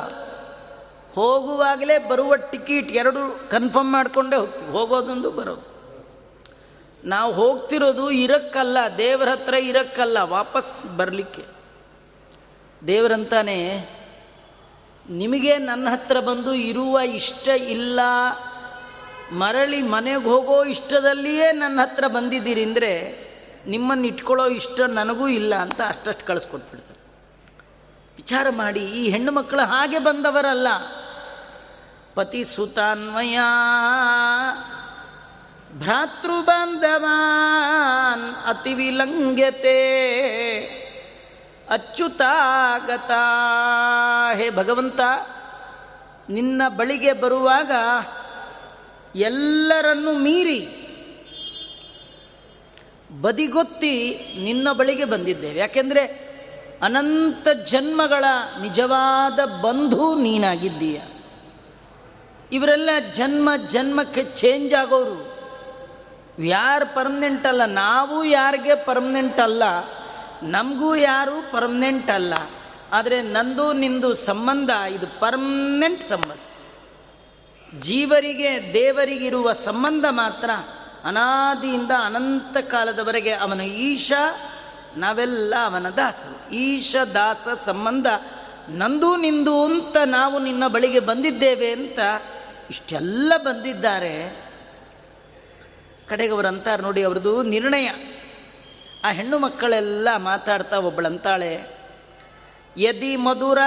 ಹೋಗುವಾಗಲೇ ಬರುವ ಟಿಕೆಟ್ ಎರಡು ಕನ್ಫರ್ಮ್ ಮಾಡಿಕೊಂಡೇ ಹೋಗ್ತೀವಿ. ಹೋಗೋದೊಂದು ಬರೋದು. ನಾವು ಹೋಗ್ತಿರೋದು ಇರಕ್ಕಲ್ಲ, ದೇವರ ಹತ್ರ ಇರಕ್ಕಲ್ಲ, ವಾಪಸ್ ಬರಲಿಕ್ಕೆ. ದೇವರಂತಾನೆ, ನಿಮಗೆ ನನ್ನ ಹತ್ರ ಬಂದು ಇರುವ ಇಷ್ಟ ಇಲ್ಲ, ಮರಳಿ ಮನೆಗೆ ಹೋಗೋ ಇಷ್ಟದಲ್ಲಿಯೇ ನನ್ನ ಹತ್ರ ಬಂದಿದ್ದೀರಿ ಅಂದರೆ ನಿಮ್ಮನ್ನು ಇಟ್ಕೊಳ್ಳೋ ಇಷ್ಟ ನನಗೂ ಇಲ್ಲ ಅಂತ ಅಷ್ಟಷ್ಟು ಕಳಿಸ್ಕೊಟ್ಬಿಡ್ತಾರೆ. ವಿಚಾರ ಮಾಡಿ, ಈ ಹೆಣ್ಣು ಮಕ್ಕಳು ಹಾಗೆ ಬಂದವರಲ್ಲ. ಪತಿ ಸುತಾನ್ವಯ ಭ್ರಾತೃಬಾಂಧವಾನ್ ಅತಿ ವಿಲಂಘ್ಯತೆ ಅಚ್ಯುತಾಗತ. ಹೇ ಭಗವಂತ, ನಿನ್ನ ಬಳಿಗೆ ಬರುವಾಗ ಎಲ್ಲರನ್ನು ಮೀರಿ ಬದಿಗೊತ್ತಿ ನಿನ್ನ ಬಳಿಗೆ ಬಂದಿದ್ದೇವೆ. ಯಾಕೆಂದರೆ ಅನಂತ ಜನ್ಮಗಳ ನಿಜವಾದ ಬಂಧು ನೀನಾಗಿದ್ದೀಯ. ಇವರೆಲ್ಲ ಜನ್ಮ ಜನ್ಮಕ್ಕೆ ಚೇಂಜ್ ಆಗೋರು. ಯಾರು ಪರ್ಮನೆಂಟ್ ಅಲ್ಲ, ನಾವು ಯಾರಿಗೆ ಪರ್ಮನೆಂಟ್ ಅಲ್ಲ, ನಮಗೂ ಯಾರು ಪರ್ಮನೆಂಟ್ ಅಲ್ಲ. ಆದರೆ ನಂದು ನಿಂದು ಸಂಬಂಧ, ಇದು ಪರ್ಮನೆಂಟ್ ಸಂಬಂಧ. ಜೀವರಿಗೆ, ದೇವರಿಗಿರುವ ಸಂಬಂಧ ಮಾತ್ರ ಅನಾದಿಯಿಂದ ಅನಂತ ಕಾಲದವರೆಗೆ ಅವನು ಈಶ, ನಾವೆಲ್ಲ ಅವನ ದಾಸರು. ಈಶ, ದಾಸ, ಸಂಬಂಧ, ನಂದು ನಿಂದು ಅಂತ ನಾವು ನಿನ್ನ ಬಳಿಗೆ ಬಂದಿದ್ದೇವೆ ಅಂತ ಇಷ್ಟೆಲ್ಲ ಬಂದಿದ್ದಾರೆ. ಕಡೆಗೆ ಅಂತಾರೆ ನೋಡಿ ಅವ್ರದ್ದು ನಿರ್ಣಯ. ಆ ಹೆಣ್ಣು ಮಕ್ಕಳೆಲ್ಲ ಮಾತಾಡ್ತಾ ಒಬ್ಬಳಂತಾಳೆ ಯದಿ ಮಧುರ,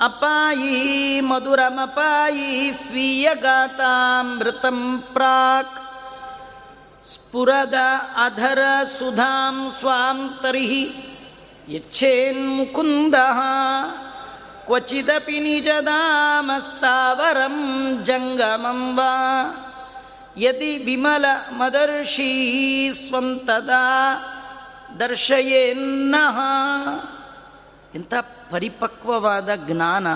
ಅಪಾಯಿ ಮಧುರಮಪಾಯಿ ಸ್ವೀಯ ಗಾತಾಮೃತಂ ಪ್ರಾಕ್. ಸ್ಫುರದ ಅಧರ ಸುಧಾಂ ಸ್ವಾಂ ತರ್ಹಿ ಯಚ್ಛೇನ್ಮುಕುಂದ ಕ್ವಚಿದಪಿ ನಿಜದಾಮಸ್ತಾವರಂ ಜಂಗಮಂ ವಾ. ಯದಿ ವಿಮಲ ಮದರ್ಷಿ ಸ್ವಂತದ ದರ್ಶಯೇನ್ನ ಎಂಥ ಪರಿಪಕ್ವವಾದ ಜ್ಞಾನ.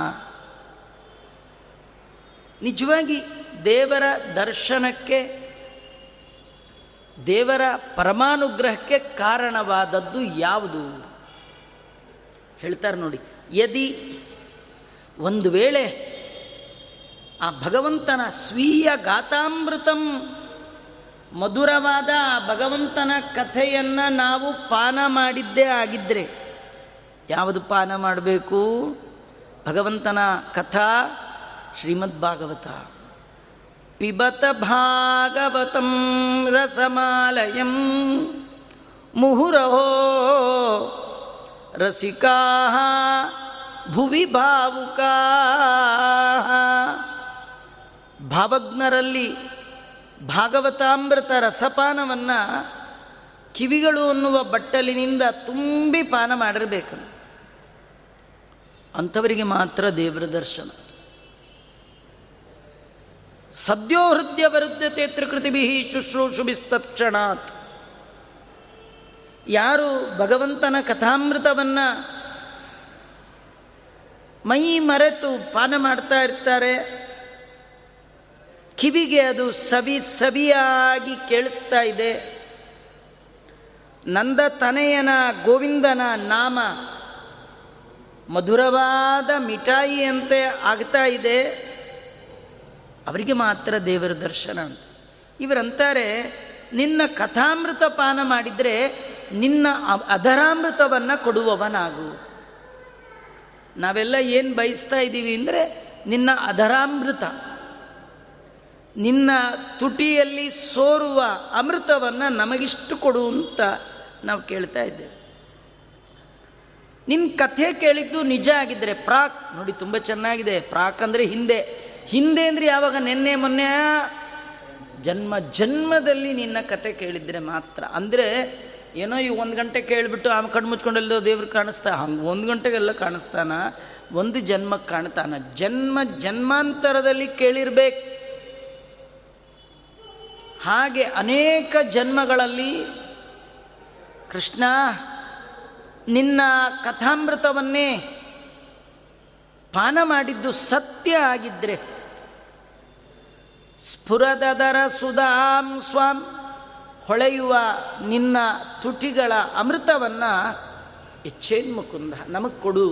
ನಿಜವಾಗಿ ದೇವರ ದರ್ಶನಕ್ಕೆ, ದೇವರ ಪರಮಾನುಗ್ರಹಕ್ಕೆ ಕಾರಣವಾದದ್ದು ಯಾವುದು? ಹೇಳ್ತಾರೆ ನೋಡಿ. ಯದಿ ಒಂದು ವೇಳೆ ಆ ಭಗವಂತನ ಸ್ವೀಯ ಗಾತಾಮೃತಂ ಮಧುರವಾದ ಆ ಭಗವಂತನ ಕಥೆಯನ್ನು ನಾವು ಪಾನ ಮಾಡಿದ್ದೇ ಆಗಿದ್ದರೆ ಯಾವುದು ಪಾನ ಮಾಡಬೇಕು? ಭಗವಂತನ ಕಥಾ ಶ್ರೀಮದ್ ಭಾಗವತ. ಪಿಬತ ಭಾಗವತಂ ರಸಮಾಲಯಂ ಮುಹುರಹೋ ರಸಿಕಾ ಭುವಿ ಭಾವುಕಾ ಭಾವಜ್ಞರಲ್ಲಿ ಭಾಗವತಾಮೃತ ರಸಪಾನವನ್ನು ಕಿವಿಗಳು ಅನ್ನುವ ಬಟ್ಟಲಿನಿಂದ ತುಂಬಿ ಪಾನ ಮಾಡಿರಬೇಕು. ಅಂಥವರಿಗೆ ಮಾತ್ರ ದೇವರ ದರ್ಶನ. ಸದ್ಯೋ ಹೃದಯ ವರುದ್ಧತೆ ತ್ರಿಕೃತಿಭಿ ಶುಶ್ರೂಷುಭಿಸ್ತಕ್ಷಣಾತ್ ಯಾರು ಭಗವಂತನ ಕಥಾಮೃತವನ್ನು ಮೈ ಮರೆತು ಪಾನ ಮಾಡ್ತಾ ಇರ್ತಾರೆ ಕಿವಿಗೆ ಅದು ಸವಿ ಸವಿಯಾಗಿ ಕೇಳಿಸ್ತಾ ಇದೆ. ನಂದ ತನೆಯನ ಗೋವಿಂದನ ನಾಮ ಮಧುರವಾದ ಮಿಠಾಯಿಯಂತೆ ಆಗ್ತಾ ಇದೆ. ಅವರಿಗೆ ಮಾತ್ರ ದೇವರ ದರ್ಶನ ಅಂತ. ಇವರಂತಾರೆ, ನಿನ್ನ ಕಥಾಮೃತ ಪಾನ ಮಾಡಿದರೆ ನಿನ್ನ ಅಧರಾಮೃತವನ್ನು ಕೊಡುವವನಾಗು. ನಾವೆಲ್ಲ ಏನು ಬಯಸ್ತಾ ಇದ್ದೀವಿ ಅಂದರೆ ನಿನ್ನ ಅಧರಾಮೃತ. ನಿನ್ನ ತುಟಿಯಲ್ಲಿ ಸೋರುವ ಅಮೃತವನ್ನು ನಮಗಿಷ್ಟು ಕೊಡು ಅಂತ ನಾವು ಕೇಳ್ತಾ ಇದ್ದೇವೆ. ನಿನ್ನ ಕಥೆ ಕೇಳಿದ್ದು ನಿಜ ಆಗಿದ್ದರೆ ಪ್ರಾಕ್, ನೋಡಿ ತುಂಬ ಚೆನ್ನಾಗಿದೆ. ಪ್ರಾಕ್ ಅಂದರೆ ಹಿಂದೆ. ಹಿಂದೆ ಅಂದರೆ ಯಾವಾಗ? ನಿನ್ನೆ, ಮೊನ್ನೆ? ಜನ್ಮ, ಜನ್ಮದಲ್ಲಿ ನಿನ್ನ ಕತೆ ಕೇಳಿದರೆ ಮಾತ್ರ. ಅಂದರೆ ಏನೋ ಈ ಒಂದು ಗಂಟೆ ಕೇಳಿಬಿಟ್ಟು ಆಮೇಲೆ ಕಣ್ಣು ಮುಚ್ಕೊಂಡಲ್ಲೋ ದೇವ್ರು ಕಾಣಿಸ್ತಾ, ಹಂಗೆ ಒಂದು ಗಂಟೆಗೆಲ್ಲ ಕಾಣಿಸ್ತಾನ? ಒಂದು ಜನ್ಮಕ್ಕೆ ಕಾಣ್ತಾನ? ಜನ್ಮ, ಜನ್ಮಾಂತರದಲ್ಲಿ ಕೇಳಿರ್ಬೇಕು. ಹಾಗೆ ಅನೇಕ ಜನ್ಮಗಳಲ್ಲಿ ಕೃಷ್ಣ ನಿನ್ನ ಕಥಾಮೃತವನ್ನೇ ಪಾನ ಮಾಡಿದ್ದು ಸತ್ಯ ಆಗಿದ್ದರೆ ಸ್ಫುರದರ ಸುಧಾಂ ಸ್ವಾಂ ಹೊಳೆಯುವ ನಿನ್ನ ತುಟಿಗಳ ಅಮೃತವನ್ನು ಹೆಚ್ಚೇನು ಮುಕುಂದ ನಮಗೆ ಕೊಡು.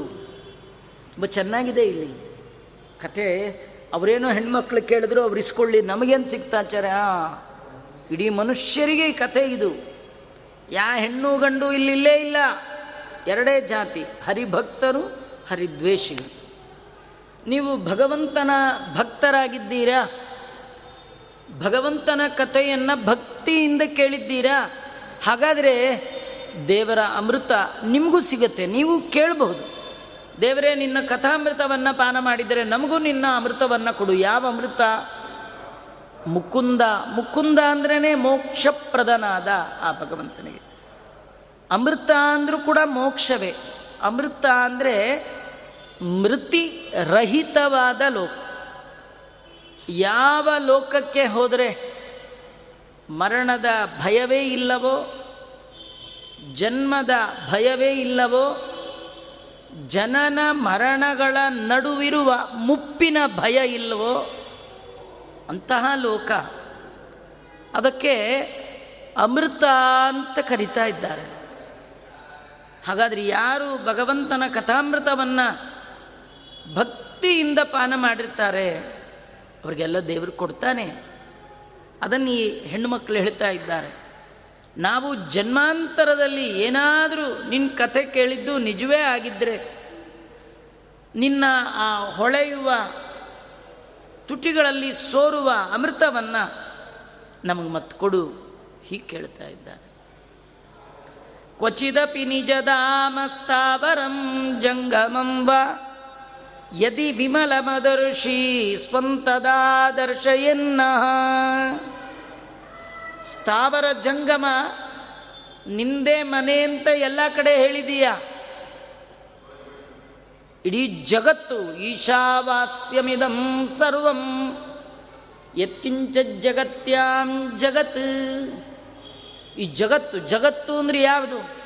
ತುಂಬ ಚೆನ್ನಾಗಿದೆ ಇಲ್ಲಿ. ಕತೆ ಅವರೇನೋ ಹೆಣ್ಮಕ್ಳು ಕೇಳಿದ್ರು, ಅವ್ರು ಇಸ್ಕೊಳ್ಳಿ, ನಮಗೇನು ಸಿಗ್ತಾಚಾರ್ಯ ಇಡೀ ಮನುಷ್ಯರಿಗೆ ಈ ಕಥೆ ಇದು. ಯಾ ಹೆಣ್ಣು ಗಂಡು ಇಲ್ಲಿಲ್ಲೇ ಇಲ್ಲ. ಎರಡೇ ಜಾತಿ, ಹರಿಭಕ್ತರು, ಹರಿದ್ವೇಷಿಗಳು. ನೀವು ಭಗವಂತನ ಭಕ್ತರಾಗಿದ್ದೀರಾ? ಭಗವಂತನ ಕಥೆಯನ್ನು ಭಕ್ತಿಯಿಂದ ಕೇಳಿದ್ದೀರಾ? ಹಾಗಾದರೆ ದೇವರ ಅಮೃತ ನಿಮಗೂ ಸಿಗತ್ತೆ, ನೀವು ಕೇಳಬಹುದು. ದೇವರೇ, ನಿನ್ನ ಕಥಾಮೃತವನ್ನು ಪಾನ ಮಾಡಿದರೆ ನಮಗೂ ನಿನ್ನ ಅಮೃತವನ್ನು ಕೊಡು. ಯಾವ ಅಮೃತ? ಮುಕುಂದ ಮುಕುಂದ ಅಂದ್ರೇ ಮೋಕ್ಷಪ್ರದನಾದ ಆ ಭಗವಂತನಿಗೆ. ಅಮೃತ ಅಂದರೂ ಕೂಡ ಮೋಕ್ಷವೇ. ಅಮೃತ ಅಂದರೆ ಮೃತಿ ರಹಿತವಾದ ಲೋಕ. ಯಾವ ಲೋಕಕ್ಕೆ ಹೋದರೆ ಮರಣದ ಭಯವೇ ಇಲ್ಲವೋ, ಜನ್ಮದ ಭಯವೇ ಇಲ್ಲವೋ, ಜನನ ಮರಣಗಳ ನಡುವಿರುವ ಮುಪ್ಪಿನ ಭಯ ಇಲ್ಲವೋ ಅಂತಹ ಲೋಕ. ಅದಕ್ಕೆ ಅಮೃತ ಅಂತ ಕರಿತಾ ಇದ್ದಾರೆ. ಹಾಗಾದರೆ ಯಾರು ಭಗವಂತನ ಕಥಾಮೃತವನ್ನು ಭಕ್ತಿಯಿಂದ ಪಾನ ಮಾಡಿರ್ತಾರೆ, ಅವರಿಗೆಲ್ಲ ದೇವರು ಕೊಡ್ತಾನೆ. ಅದನ್ನು ಈ ಹೆಣ್ಣುಮಕ್ಕಳು ಹೇಳ್ತಾ ಇದ್ದಾರೆ. ನಾವು ಜನ್ಮಾಂತರದಲ್ಲಿ ಏನಾದರೂ ನಿನ್ನ ಕಥೆ ಕೇಳಿದ್ದು ನಿಜವೇ ಆಗಿದ್ದರೆ ನಿನ್ನ ಆ ಹೊಳೆಯುವ ತುಟಿಗಳಲ್ಲಿ ಸೋರುವ ಅಮೃತವನ್ನು ನಮಗೆ ಮತ್ತೆ ಕೊಡು, ಹೀಗೆ ಕೇಳ್ತಾ ಇದ್ದಾರೆ ಕ್ವಚಿದಪಿ ನಿಜದಾಮಸ್ತಾವರಂ ಜಂಗಮಂ ವ ಯದಿ ವಿಮಲಮದರ್ಶಿ ಸ್ವಂತದಾ ದರ್ಶಯನ್ನ ಸ್ಥಾವರ ಜಂಗಮ, ನಿಂದೇ ಮನೆ ಅಂತ ಎಲ್ಲ ಕಡೆ ಹೇಳಿದೀಯ? ಇಡೀ ಜಗತ್ತು ಈಶಾವಾಸ್ಯಮಿದಂ ಸರ್ವಂ. ಯತ್ಕಿಂಚ ಜಗತ್ಯಾಂ ಜಗತ್. ಈ ಜಗತ್ತು ಜಗತ್ತು ಅಂದರೆ ಯಾವುದು?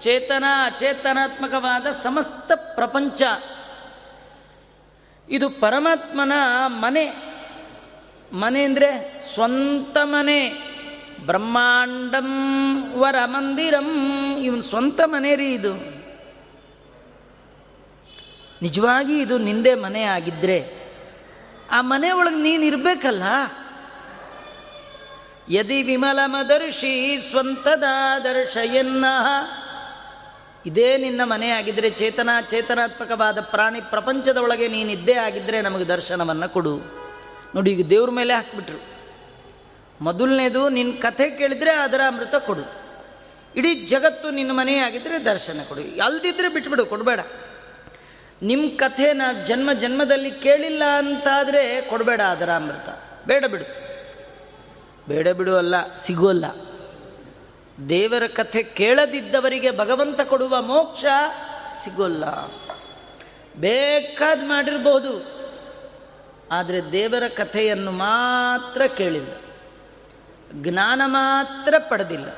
ಚೇತನ ಅಚೇತನಾತ್ಮಕವಾದ ಸಮಸ್ತ ಪ್ರಪಂಚ. ಇದು ಪರಮಾತ್ಮನ ಮನೆ. ಮನೆ ಅಂದರೆ ಸ್ವಂತ ಮನೆ. ಬ್ರಹ್ಮಾಂಡಂ ವರ ಮಂದಿರಂ ಇವನ್ ಸ್ವಂತ ಮನೆ ರೀ ಇದು. ನಿಜವಾಗಿ ಇದು ನಿಂದೆ ಮನೆ ಆಗಿದ್ದರೆ ಆ ಮನೆ ಒಳಗೆ ನೀನು ಇರಬೇಕಲ್ಲ? ಯದಿ ವಿಮಲಮದರ್ಶಿ ಸ್ವಂತದ ದರ್ಶಯನ್ನ ಇದೇ ನಿನ್ನ ಮನೆ ಆಗಿದ್ದರೆ ಚೇತನ ಚೇತನಾತ್ಮಕವಾದ ಪ್ರಾಣಿ ಪ್ರಪಂಚದ ಒಳಗೆ ನೀನಿದ್ದೇ ಆಗಿದ್ದರೆ ನಮಗೆ ದರ್ಶನವನ್ನು ಕೊಡು. ನೋಡಿ, ಈಗ ದೇವ್ರ ಮೇಲೆ ಹಾಕ್ಬಿಟ್ರು. ಮೊದಲನೇದು ನಿನ್ನ ಕಥೆ ಕೇಳಿದರೆ ಅದರ ಅಮೃತ ಕೊಡು. ಇಡೀ ಜಗತ್ತು ನಿನ್ನ ಮನೆ ಆಗಿದ್ದರೆ ದರ್ಶನ ಕೊಡು. ಅಲ್ದಿದ್ರೆ ಬಿಟ್ಬಿಡು, ಕೊಡಬೇಡ. ನಿಮ್ಮ ಕಥೆ ನಾ ಜನ್ಮ ಜನ್ಮದಲ್ಲಿ ಕೇಳಿಲ್ಲ ಅಂತಾದರೆ ಕೊಡಬೇಡ ಅದರ ಅಮೃತ ಬೇಡ ಬಿಡು. ಬೇಡ ಬಿಡು ಅಲ್ಲ, ಸಿಗೋಲ್ಲ. ದೇವರ ಕಥೆ ಕೇಳದಿದ್ದವರಿಗೆ ಭಗವಂತ ಕೊಡುವ ಮೋಕ್ಷ ಸಿಗೋಲ್ಲ. ಬೇಕಾದ ಮಾಡಿರ್ಬೋದು. ಆದರೆ ದೇವರ ಕಥೆಯನ್ನು ಮಾತ್ರ ಕೇಳಿಲ್ಲ. ಜ್ಞಾನ ಮಾತ್ರ ಪಡೆದಿಲ್ಲ.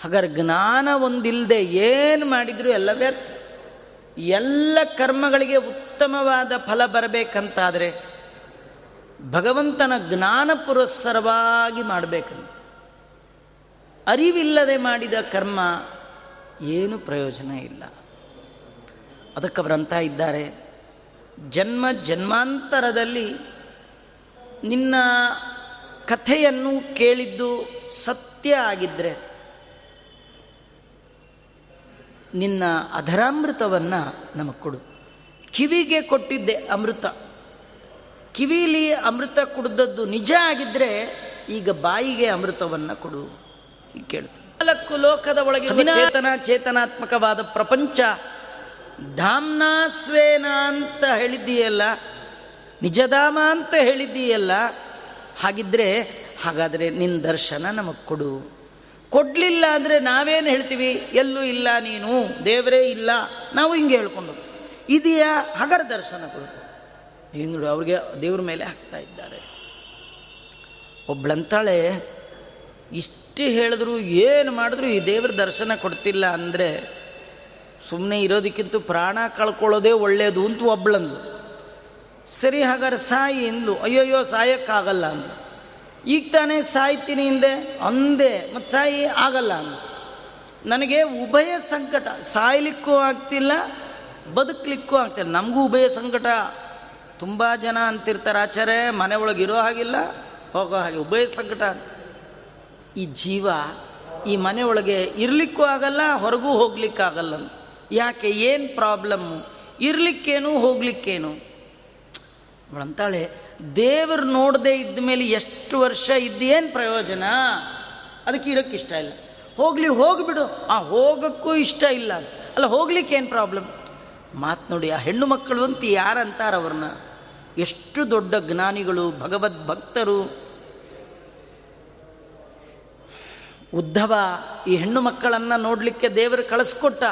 ಹಾಗಾದ್ರೆ ಜ್ಞಾನ ಒಂದಿಲ್ಲದೆ ಏನು ಮಾಡಿದರೂ ಎಲ್ಲ ವ್ಯರ್ಥ. ಎಲ್ಲ ಕರ್ಮಗಳಿಗೆ ಉತ್ತಮವಾದ ಫಲ ಬರಬೇಕಂತಾದರೆ ಭಗವಂತನ ಜ್ಞಾನ ಪುರಸ್ಸರವಾಗಿ ಮಾಡಬೇಕಂತ. ಅರಿವಿಲ್ಲದೆ ಮಾಡಿದ ಕರ್ಮ ಏನು ಪ್ರಯೋಜನ ಇಲ್ಲ. ಅದಕ್ಕೆ ಅವರಂತ ಇದ್ದಾರೆ, ಜನ್ಮ ಜನ್ಮಾಂತರದಲ್ಲಿ ನಿನ್ನ ಕಥೆಯನ್ನು ಕೇಳಿದ್ದು ಸತ್ಯ ಆಗಿದ್ದರೆ ನಿನ್ನ ಅಧರಾಮೃತವನ್ನು ನಮಗೆ ಕೊಡು. ಕಿವಿಗೆ ಕೊಟ್ಟಿದ್ದೆ ಅಮೃತ. ಕಿವಿಲಿ ಅಮೃತ ಕುಡ್ದದ್ದು ನಿಜ ಆಗಿದ್ದರೆ ಈಗ ಬಾಯಿಗೆ ಅಮೃತವನ್ನು ಕೊಡು ಈಗ ಕೇಳ್ತೀನಿ. ನಾಲ್ಕು ಲೋಕದ ಒಳಗೆ ಚೇತನ ಚೇತನಾತ್ಮಕವಾದ ಪ್ರಪಂಚ ಧಾಮ್ನಾಸ್ವೇನ ಅಂತ ಹೇಳಿದ್ದೀಯಲ್ಲ ನಿಜಧಾಮ ಅಂತ ಹೇಳಿದ್ದೀಯಲ್ಲ ಹಾಗಿದ್ರೆ ಹಾಗಾದರೆ ನಿನ್ನ ದರ್ಶನ ನಮಗೆ ಕೊಡು. ಕೊಡಲಿಲ್ಲ ಅಂದರೆ ನಾವೇನು ಹೇಳ್ತೀವಿ? ಎಲ್ಲೂ ಇಲ್ಲ ನೀನು, ದೇವರೇ ಇಲ್ಲ. ನಾವು ಹಿಂಗೆ ಹೇಳ್ಕೊಂಡು ಹೋಗ್ತೀವಿ. ಇದೆಯಾ ಹಗರ ದರ್ಶನ ಕೊಡುತ್ತೆ ಹಿಂಗೆ ನೋಡಿ, ಅವ್ರಿಗೆ ದೇವ್ರ ಮೇಲೆ ಹಾಕ್ತಾ ಇದ್ದಾರೆ. ಒಬ್ಬಳಂತಾಳೆ ಇಷ್ಟು ಹೇಳಿದ್ರು, ಏನು ಮಾಡಿದ್ರು, ಈ ದೇವ್ರ ದರ್ಶನ ಕೊಡ್ತಿಲ್ಲ ಅಂದರೆ ಸುಮ್ಮನೆ ಇರೋದಕ್ಕಿಂತ ಪ್ರಾಣ ಕಳ್ಕೊಳ್ಳೋದೇ ಒಳ್ಳೆಯದು ಅಂತ ಒಬ್ಳಂದು ಸರಿ ಹಾಗಾದ್ರೆ ಸಾಯಿ ಎಂದು ಅಯ್ಯೋಯ್ಯೋ, ಸಾಯಕ್ಕಾಗಲ್ಲ ಅಂದ್ಲು. ಈಗ ತಾನೇ ಸಾಯ್ತೀನಿ ಹಿಂದೆ, ಅಂದೆ ಮತ್ತು ಸಾಯಿ ಆಗಲ್ಲ ನನಗೆ ಉಭಯ ಸಂಕಟ, ಸಾಯ್ಲಿಕ್ಕೂ ಆಗ್ತಿಲ್ಲ, ಬದುಕಲಿಕ್ಕೂ ಆಗ್ತಿಲ್ಲ. ನಮಗೂ ಉಭಯ ಸಂಕಟ. ತುಂಬ ಜನ ಅಂತಿರ್ತಾರೆ, ಆಚಾರ್ಯ, ಮನೆ ಒಳಗೆ ಇರೋ ಹಾಗಿಲ್ಲ, ಹೋಗೋ ಹಾಗೆ, ಉಭಯ ಸಂಕಟ ಅಂತ. ಈ ಜೀವ ಈ ಮನೆ ಒಳಗೆ ಇರಲಿಕ್ಕೂ ಆಗಲ್ಲ, ಹೊರಗೂ ಹೋಗ್ಲಿಕ್ಕಾಗಲ್ಲ ಯಾಕೆ, ಏನು ಪ್ರಾಬ್ಲಮ್ಮು? ಇರಲಿಕ್ಕೇನು, ಹೋಗ್ಲಿಕ್ಕೇನು? ಅಂತಾಳೆ ದೇವರು ನೋಡದೆ ಇದ್ದ ಮೇಲೆ ಎಷ್ಟು ವರ್ಷ ಇದ್ದೇನು ಪ್ರಯೋಜನ? ಅದಕ್ಕೆ ಇರೋಕ್ಕೆ ಇಷ್ಟ ಇಲ್ಲ. ಹೋಗಲಿ ಹೋಗಿಬಿಡು ಆ ಹೋಗೋಕ್ಕೂ ಇಷ್ಟ ಇಲ್ಲ. ಅಲ್ಲ, ಹೋಗ್ಲಿಕ್ಕೆ ಏನು ಪ್ರಾಬ್ಲಮ್ ಮಾತು ನೋಡಿ, ಆ ಹೆಣ್ಣು ಮಕ್ಕಳು ಅಂತ ಯಾರಂತಾರೆ ಅವ್ರನ್ನ? ಎಷ್ಟು ದೊಡ್ಡ ಜ್ಞಾನಿಗಳು, ಭಗವದ್ ಭಕ್ತರು. ಉದ್ಧವ, ಈ ಹೆಣ್ಣು ಮಕ್ಕಳನ್ನು ನೋಡಲಿಕ್ಕೆ ದೇವರು ಕಳಿಸ್ಕೊಟ್ಟ.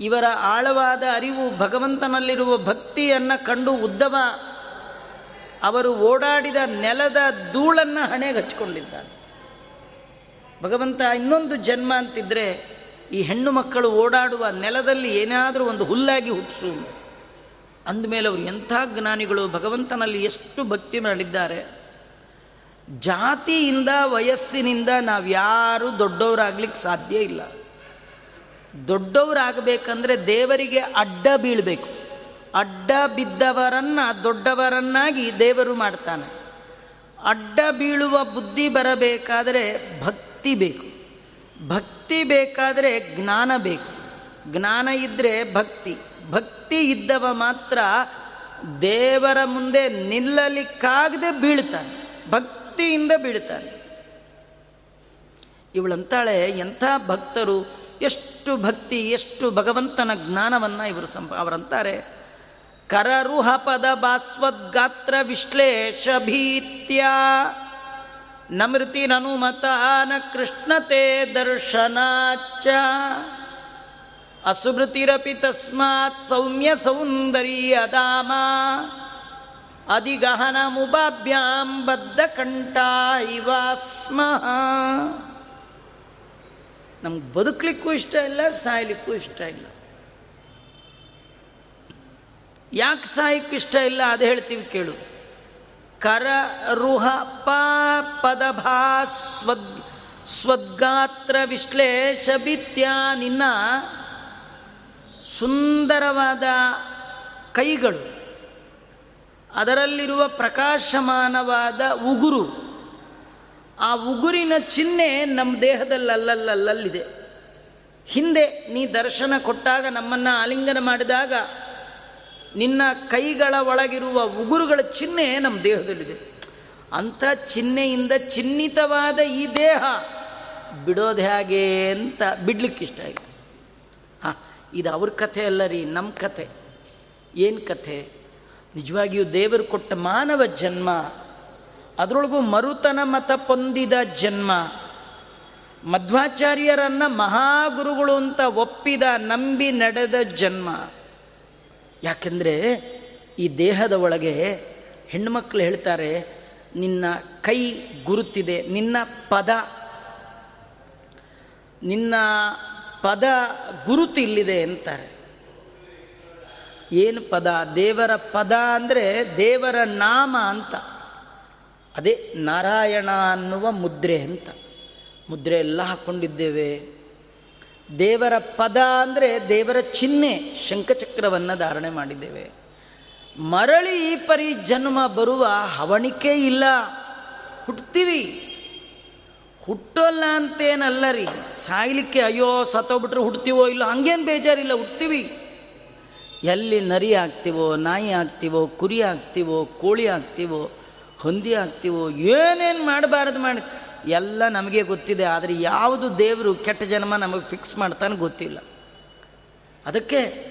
ಇವರ ಆಳವಾದ ಅರಿವು ಭಗವಂತನಲ್ಲಿರುವ ಭಕ್ತಿಯನ್ನು ಕಂಡು ಉದ್ದವ ಅವರು ಓಡಾಡಿದ ನೆಲದ ಧೂಳನ್ನು ಹಣೆಗೆ ಹಚ್ಕೊಂಡಿದ್ದಾನೆ ಭಗವಂತ ಇನ್ನೊಂದು ಜನ್ಮ ಅಂತಿದ್ರೆ ಈ ಹೆಣ್ಣು ಮಕ್ಕಳು ಓಡಾಡುವ ನೆಲದಲ್ಲಿ ಏನಾದರೂ ಒಂದು ಹುಲ್ಲಾಗಿ ಹುಟ್ಟಿಸು ಅಂದಮೇಲೆ ಅವರು ಎಂಥ ಜ್ಞಾನಿಗಳು, ಭಗವಂತನಲ್ಲಿ ಎಷ್ಟು ಭಕ್ತಿ ಮಾಡಿದ್ದಾರೆ. ಜಾತಿಯಿಂದ, ವಯಸ್ಸಿನಿಂದ ನಾವು ಯಾರೂ ದೊಡ್ಡವರಾಗ್ಲಿಕ್ಕೆ ಸಾಧ್ಯ ಇಲ್ಲ. ದೊಡ್ಡವರಾಗಬೇಕಂದ್ರೆ ದೇವರಿಗೆ ಅಡ್ಡ ಬೀಳಬೇಕು. ಅಡ್ಡ ಬಿದ್ದವರನ್ನು, ದೊಡ್ಡವರನ್ನಾಗಿ ದೇವರು ಮಾಡ್ತಾನೆ. ಅಡ್ಡ ಬೀಳುವ ಬುದ್ಧಿ ಬರಬೇಕಾದರೆ ಭಕ್ತಿ ಬೇಕು. ಭಕ್ತಿ ಬೇಕಾದರೆ ಜ್ಞಾನ ಬೇಕು. ಜ್ಞಾನ ಇದ್ದರೆ ಭಕ್ತಿ. ಭಕ್ತಿ ಇದ್ದವ ಮಾತ್ರ ದೇವರ ಮುಂದೆ ನಿಲ್ಲಲಿಕ್ಕಾಗದೆ ಬೀಳ್ತಾನೆ. ಭಕ್ತಿಯಿಂದ ಬೀಳ್ತಾನೆ. ಇವಳಂತಾಳೆ ಎಂಥ ಭಕ್ತರು. ಎಷ್ಟು ಭಕ್ತಿ, ಎಷ್ಟು ಭಗವಂತನ ಜ್ಞಾನವನ್ನು ಇವರು ಸಂಪ, ಅವರಂತಾರೆ. ಕರರುಹ ಪದ ಬಾಸ್ವದ್ಗಾತ್ರ ವಿಶ್ಲೇಷ ಭೀತ್ಯ ನಮೃತಿ ನನುಮತಾನ ಕೃಷ್ಣತೆ ದರ್ಶನಾಚ ಅಸುಮೃತಿರಪಿ ತಸ್ಮಾತ್ ಸೌಮ್ಯ ಸೌಂದರ್ಯದಾಮ ಅಧಿಗಹನ ಮುಭಾಭ್ಯಾಂ ಬದ್ಧ ಕಂಠ ಇವಾಸ್ಮಃ ನಮ್ಗೆ ಬದುಕಲಿಕ್ಕೂ ಇಷ್ಟ ಇಲ್ಲ, ಸಾಯ್ಲಿಕ್ಕೂ ಇಷ್ಟ ಇಲ್ಲ. ಯಾಕೆ ಸಾಯಕ್ಕೆ ಇಷ್ಟ ಇಲ್ಲ ಅದು ಹೇಳ್ತೀವಿ ಕೇಳು. ಕರ ರುಹ ಪ ಪದಭಾ ಸ್ವದ್ ಸ್ವದ್ಗಾತ್ರ ವಿಶ್ಲೇಷ ನಿನ್ನ ಸುಂದರವಾದ ಕೈಗಳು. ಅದರಲ್ಲಿರುವ ಪ್ರಕಾಶಮಾನವಾದ ಉಗುರು. ಆ ಉಗುರಿನ ಚಿಹ್ನೆ ನಮ್ಮ ದೇಹದಲ್ಲಿ ಅಲ್ಲಲ್ಲಲ್ಲಿದೆ ಹಿಂದೆ ನೀ ದರ್ಶನ ಕೊಟ್ಟಾಗ ನಮ್ಮನ್ನು ಆಲಿಂಗನ ಮಾಡಿದಾಗ ನಿನ್ನ ಕೈಗಳ ಒಳಗಿರುವ ಉಗುರುಗಳ ಚಿಹ್ನೆ ನಮ್ಮ ದೇಹದಲ್ಲಿದೆ. ಅಂಥ ಚಿಹ್ನೆಯಿಂದ ಚಿಹ್ನಿತವಾದ ಈ ದೇಹ ಬಿಡೋದು ಹೇಗೆ ಅಂತ ಬಿಡ್ಲಿಕ್ಕೆ ಇಷ್ಟ ಇಲ್ಲ ಹಾಂ, ಇದು ಅವ್ರ ಕಥೆ ಅಲ್ಲ ರೀ, ನಮ್ಮ ಕಥೆ. ಏನು ಕಥೆ? ನಿಜವಾಗಿಯೂ ದೇವರು ಕೊಟ್ಟ ಮಾನವ ಜನ್ಮ, ಅದರೊಳಗೂ ಮರುತನ ಮತ ಪೊಂದಿದ ಜನ್ಮ. ಮಧ್ವಾಚಾರ್ಯರನ್ನು ಮಹಾಗುರುಗಳು ಅಂತ ಒಪ್ಪಿದ, ನಂಬಿ ನಡೆದ ಜನ್ಮ. ಯಾಕೆಂದರೆ ಈ ದೇಹದ ಒಳಗೆ ಹೆಣ್ಣುಮಕ್ಕಳು ಹೇಳ್ತಾರೆ, ನಿನ್ನ ಕೈ ಗುರುತಿದೆ, ನಿನ್ನ ಪದ ನಿನ್ನ ಪದ ಗುರುತು ಇಲ್ಲಿದೆ ಅಂತಾರೆ. ಏನು ಪದ? ದೇವರ ಪದ ಅಂದರೆ ದೇವರ ನಾಮ ಅಂತ. ಅದೇ ನಾರಾಯಣ ಅನ್ನುವ ಮುದ್ರೆ ಅಂತ. ಮುದ್ರೆ ಎಲ್ಲ ಹಾಕ್ಕೊಂಡಿದ್ದೇವೆ ದೇವರ ಪದ ಅಂದರೆ ದೇವರ ಚಿಹ್ನೆ, ಶಂಖಚಕ್ರವನ್ನು ಧಾರಣೆ ಮಾಡಿದ್ದೇವೆ. ಮರಳಿ ಈ ಪರಿ ಜನ್ಮ ಬರುವ ಹವಣಿಕೆ ಇಲ್ಲ. ಹುಟ್ತೀವಿ. ಹುಟ್ಟೋಲ್ಲ ಅಂತೇನಲ್ಲ ರೀ ಸಾಯ್ಲಿಕ್ಕೆ ಅಯ್ಯೋ ಸತ್ತೋಗ್ಬಿಟ್ರೆ ಹುಡ್ತೀವೋ ಇಲ್ಲ, ಹಂಗೇನು ಬೇಜಾರಿಲ್ಲ, ಹುಟ್ತೀವಿ. ಎಲ್ಲಿ ನರಿ ಆಗ್ತೀವೋ, ನಾಯಿ ಆಗ್ತೀವೋ, ಕುರಿ ಆಗ್ತೀವೋ, ಕೋಳಿ ಆಗ್ತೀವೋ, ಹೊಂದಿ ಆಗ್ತೀವೋ, ಏನೇನು ಮಾಡಬಾರ್ದು ಮಾಡಿ ಎಲ್ಲ ನಮಗೆ ಗೊತ್ತಿದೆ, ಆದರೆ ಯಾವುದು ದೇವರು ಕೆಟ್ಟ ಜನ್ಮ ನಮಗೆ ಫಿಕ್ಸ್ ಮಾಡ್ತಾನೆ ಗೊತ್ತಿಲ್ಲ. ಅದಕ್ಕೆ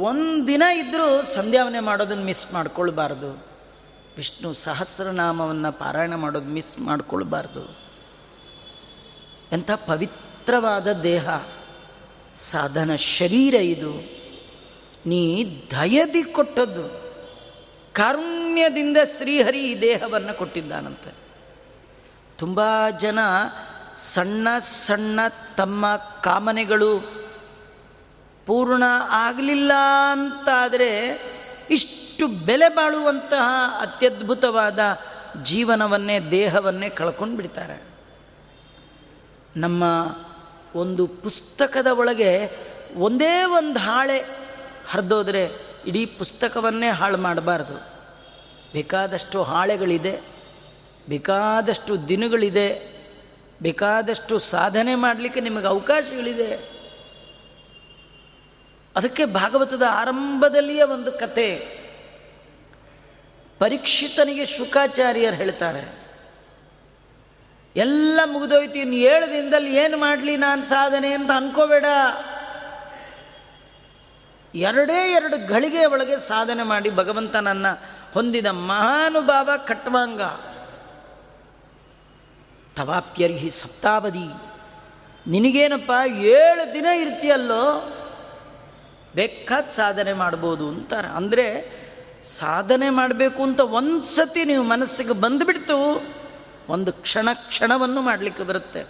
ಒಂದಿನ ಇದ್ದರೂ ಸಂಧ್ಯಾವನೆ ಮಾಡೋದನ್ನು ಮಿಸ್ ಮಾಡ್ಕೊಳ್ಬಾರ್ದು. ವಿಷ್ಣು ಸಹಸ್ರನಾಮವನ್ನು ಪಾರಾಯಣ ಮಾಡೋದು ಮಿಸ್ ಮಾಡ್ಕೊಳ್ಬಾರ್ದು. ಎಂಥ ಪವಿತ್ರವಾದ ದೇಹ, ಸಾಧನ ಶರೀರ ಇದು. ನೀ ದಯದಿ ಕೊಟ್ಟದ್ದು. ಕಾರುಣ್ಯದಿಂದ ಶ್ರೀಹರಿ ಈ ದೇಹವನ್ನು ಕೊಟ್ಟಿದ್ದಾನಂತೆ. ತುಂಬ ಜನ ಸಣ್ಣ ಸಣ್ಣ ತಮ್ಮ ಕಾಮನೆಗಳು ಪೂರ್ಣ ಆಗಲಿಲ್ಲ ಅಂತಾದರೆ ಇಷ್ಟು ಬೆಲೆ ಬಾಳುವಂತಹ ಅತ್ಯದ್ಭುತವಾದ ಜೀವನವನ್ನೇ, ದೇಹವನ್ನೇ ಕಳ್ಕೊಂಡು ಬಿಡ್ತಾರೆ. ನಮ್ಮ ಒಂದು ಪುಸ್ತಕದ ಒಳಗೆ ಒಂದೇ ಒಂದು ಹಾಳೆ ಹರಿದೋದ್ರೆ ಇಡೀ ಪುಸ್ತಕವನ್ನೇ ಹಾಳು ಮಾಡಬಾರ್ದು. ಬೇಕಾದಷ್ಟು ಹಾಳೆಗಳಿದೆ. ಬೇಕಾದಷ್ಟು ದಿನಗಳಿದೆ, ಬೇಕಾದಷ್ಟು ಸಾಧನೆ ಮಾಡಲಿಕ್ಕೆ ನಿಮಗೆ ಅವಕಾಶಗಳಿದೆ. ಅದಕ್ಕೆ ಭಾಗವತದ ಆರಂಭದಲ್ಲಿಯೇ ಒಂದು ಕತೆ ಪರೀಕ್ಷಿತನಿಗೆ ಶುಕಾಚಾರ್ಯರು ಹೇಳ್ತಾರೆ. ಎಲ್ಲ ಮುಗಿದೋಯ್ತು, ಇನ್ನು ಏಳು ದಿನದಲ್ಲಿ ಏನು ಮಾಡಲಿ ನಾನು ಸಾಧನೆ ಅಂತ ಅನ್ಕೋಬೇಡ. ಎರಡೇ ಎರಡು ಗಳಿಗೆ ಒಳಗೆ ಸಾಧನೆ ಮಾಡಿ ಭಗವಂತನನ್ನು ಹೊಂದಿದ ಮಹಾನುಭಾವ ಕಟ್ವಾಂಗ. ತವಾಪ್ಯರ್ಹಿ ಸಪ್ತಾವಧಿ. ನಿನಗೇನಪ್ಪ, ಏಳು ದಿನ ಇರ್ತೀಯಲ್ಲೋ, ಬೇಕಾದ ಸಾಧನೆ ಮಾಡ್ಬೋದು ಅಂತಾರೆ. ಅಂದರೆ ಸಾಧನೆ ಮಾಡಬೇಕು ಅಂತ ಒಂದು ಸತಿ ನೀವು ಮನಸ್ಸಿಗೆ ಬಂದುಬಿಡ್ತು, ಒಂದು ಕ್ಷಣ ಕ್ಷಣವನ್ನು ಮಾಡಲಿಕ್ಕೆ ಬರುತ್ತೆ.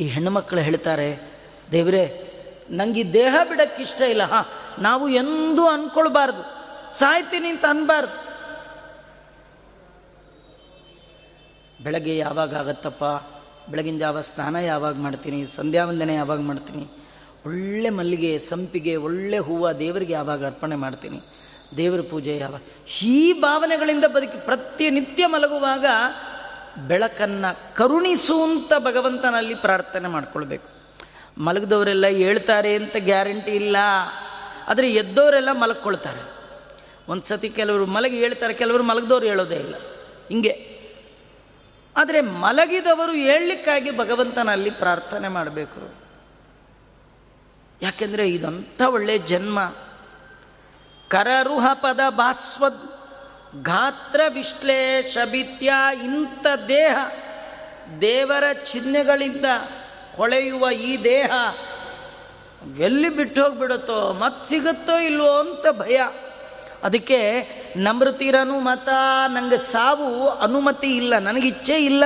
ಈ ಹೆಣ್ಣುಮಕ್ಕಳು ಹೇಳ್ತಾರೆ, ದೇವರೇ, ನಂಗೆ ಈ ದೇಹ ಬಿಡಕ್ಕೆ ಇಷ್ಟ ಇಲ್ಲ. ಹಾಂ, ನಾವು ಎಂದೂ ಅಂದ್ಕೊಳ್ಬಾರ್ದು ಸಾಯ್ತೀನಿ ಅಂತ ಅನ್ಬಾರ್ದು. ಬೆಳಗ್ಗೆ ಯಾವಾಗ ಆಗತ್ತಪ್ಪ? ಬೆಳಗಿನ ಜಾವ ಸ್ನಾನ ಯಾವಾಗ ಮಾಡ್ತೀನಿ? ಸಂಧ್ಯಾ ವಂದನೆ ಯಾವಾಗ ಮಾಡ್ತೀನಿ? ಒಳ್ಳೆ ಮಲ್ಲಿಗೆ, ಸಂಪಿಗೆ, ಒಳ್ಳೆ ಹೂವು ದೇವರಿಗೆ ಯಾವಾಗ ಅರ್ಪಣೆ ಮಾಡ್ತೀನಿ? ದೇವರ ಪೂಜೆ ಯಾವಾಗ ಈ ಭಾವನೆಗಳಿಂದ ಬದುಕಿ ಪ್ರತಿನಿತ್ಯ ಮಲಗುವಾಗ ಬೆಳಕನ್ನು ಕರುಣಿಸುವಂತ ಭಗವಂತನಲ್ಲಿ ಪ್ರಾರ್ಥನೆ ಮಾಡ್ಕೊಳ್ಬೇಕು. ಮಲಗಿದವರೆಲ್ಲ ಹೇಳ್ತಾರೆ ಅಂತ ಗ್ಯಾರಂಟಿ ಇಲ್ಲ. ಆದರೆ ಎದ್ದವರೆಲ್ಲ ಮಲಗ್ಕೊಳ್ತಾರೆ. ಒಂದು ಸತಿ ಕೆಲವರು ಮಲಗಿ ಹೇಳ್ತಾರೆ, ಕೆಲವರು ಮಲಗಿದವ್ರು ಹೇಳೋದೇ ಇಲ್ಲ. ಹಿಂಗೆ. ಆದರೆ ಮಲಗಿದವರು ಹೇಳಲಿಕ್ಕಾಗಿ ಭಗವಂತನಲ್ಲಿ ಪ್ರಾರ್ಥನೆ ಮಾಡಬೇಕು. ಯಾಕೆಂದರೆ ಇದಂಥ ಒಳ್ಳೆಯ ಜನ್ಮ. ಕರರುಹ ಪದ ಭಾಸ್ವದ್ ಗಾತ್ರ ವಿಶ್ಲೇಷ ಬಿತ್ಯ ಇಂಥ ದೇಹ ದೇವರ ಚಿಹ್ನೆಗಳಿಂದ ಹೊಳೆಯುವ ಈ ದೇಹ ಎಲ್ಲಿ ಬಿಟ್ಟು ಹೋಗ್ಬಿಡುತ್ತೋ ಮತ್ತೆ ಸಿಗುತ್ತೋ ಇಲ್ವೋ ಅಂತ ಭಯ. ಅದಕ್ಕೆ ನಮೃತಿರನು ಮತ ನನಗೆ ಸಾವು ಅನುಮತಿ ಇಲ್ಲ ನನಗಿಚ್ಛೆ ಇಲ್ಲ.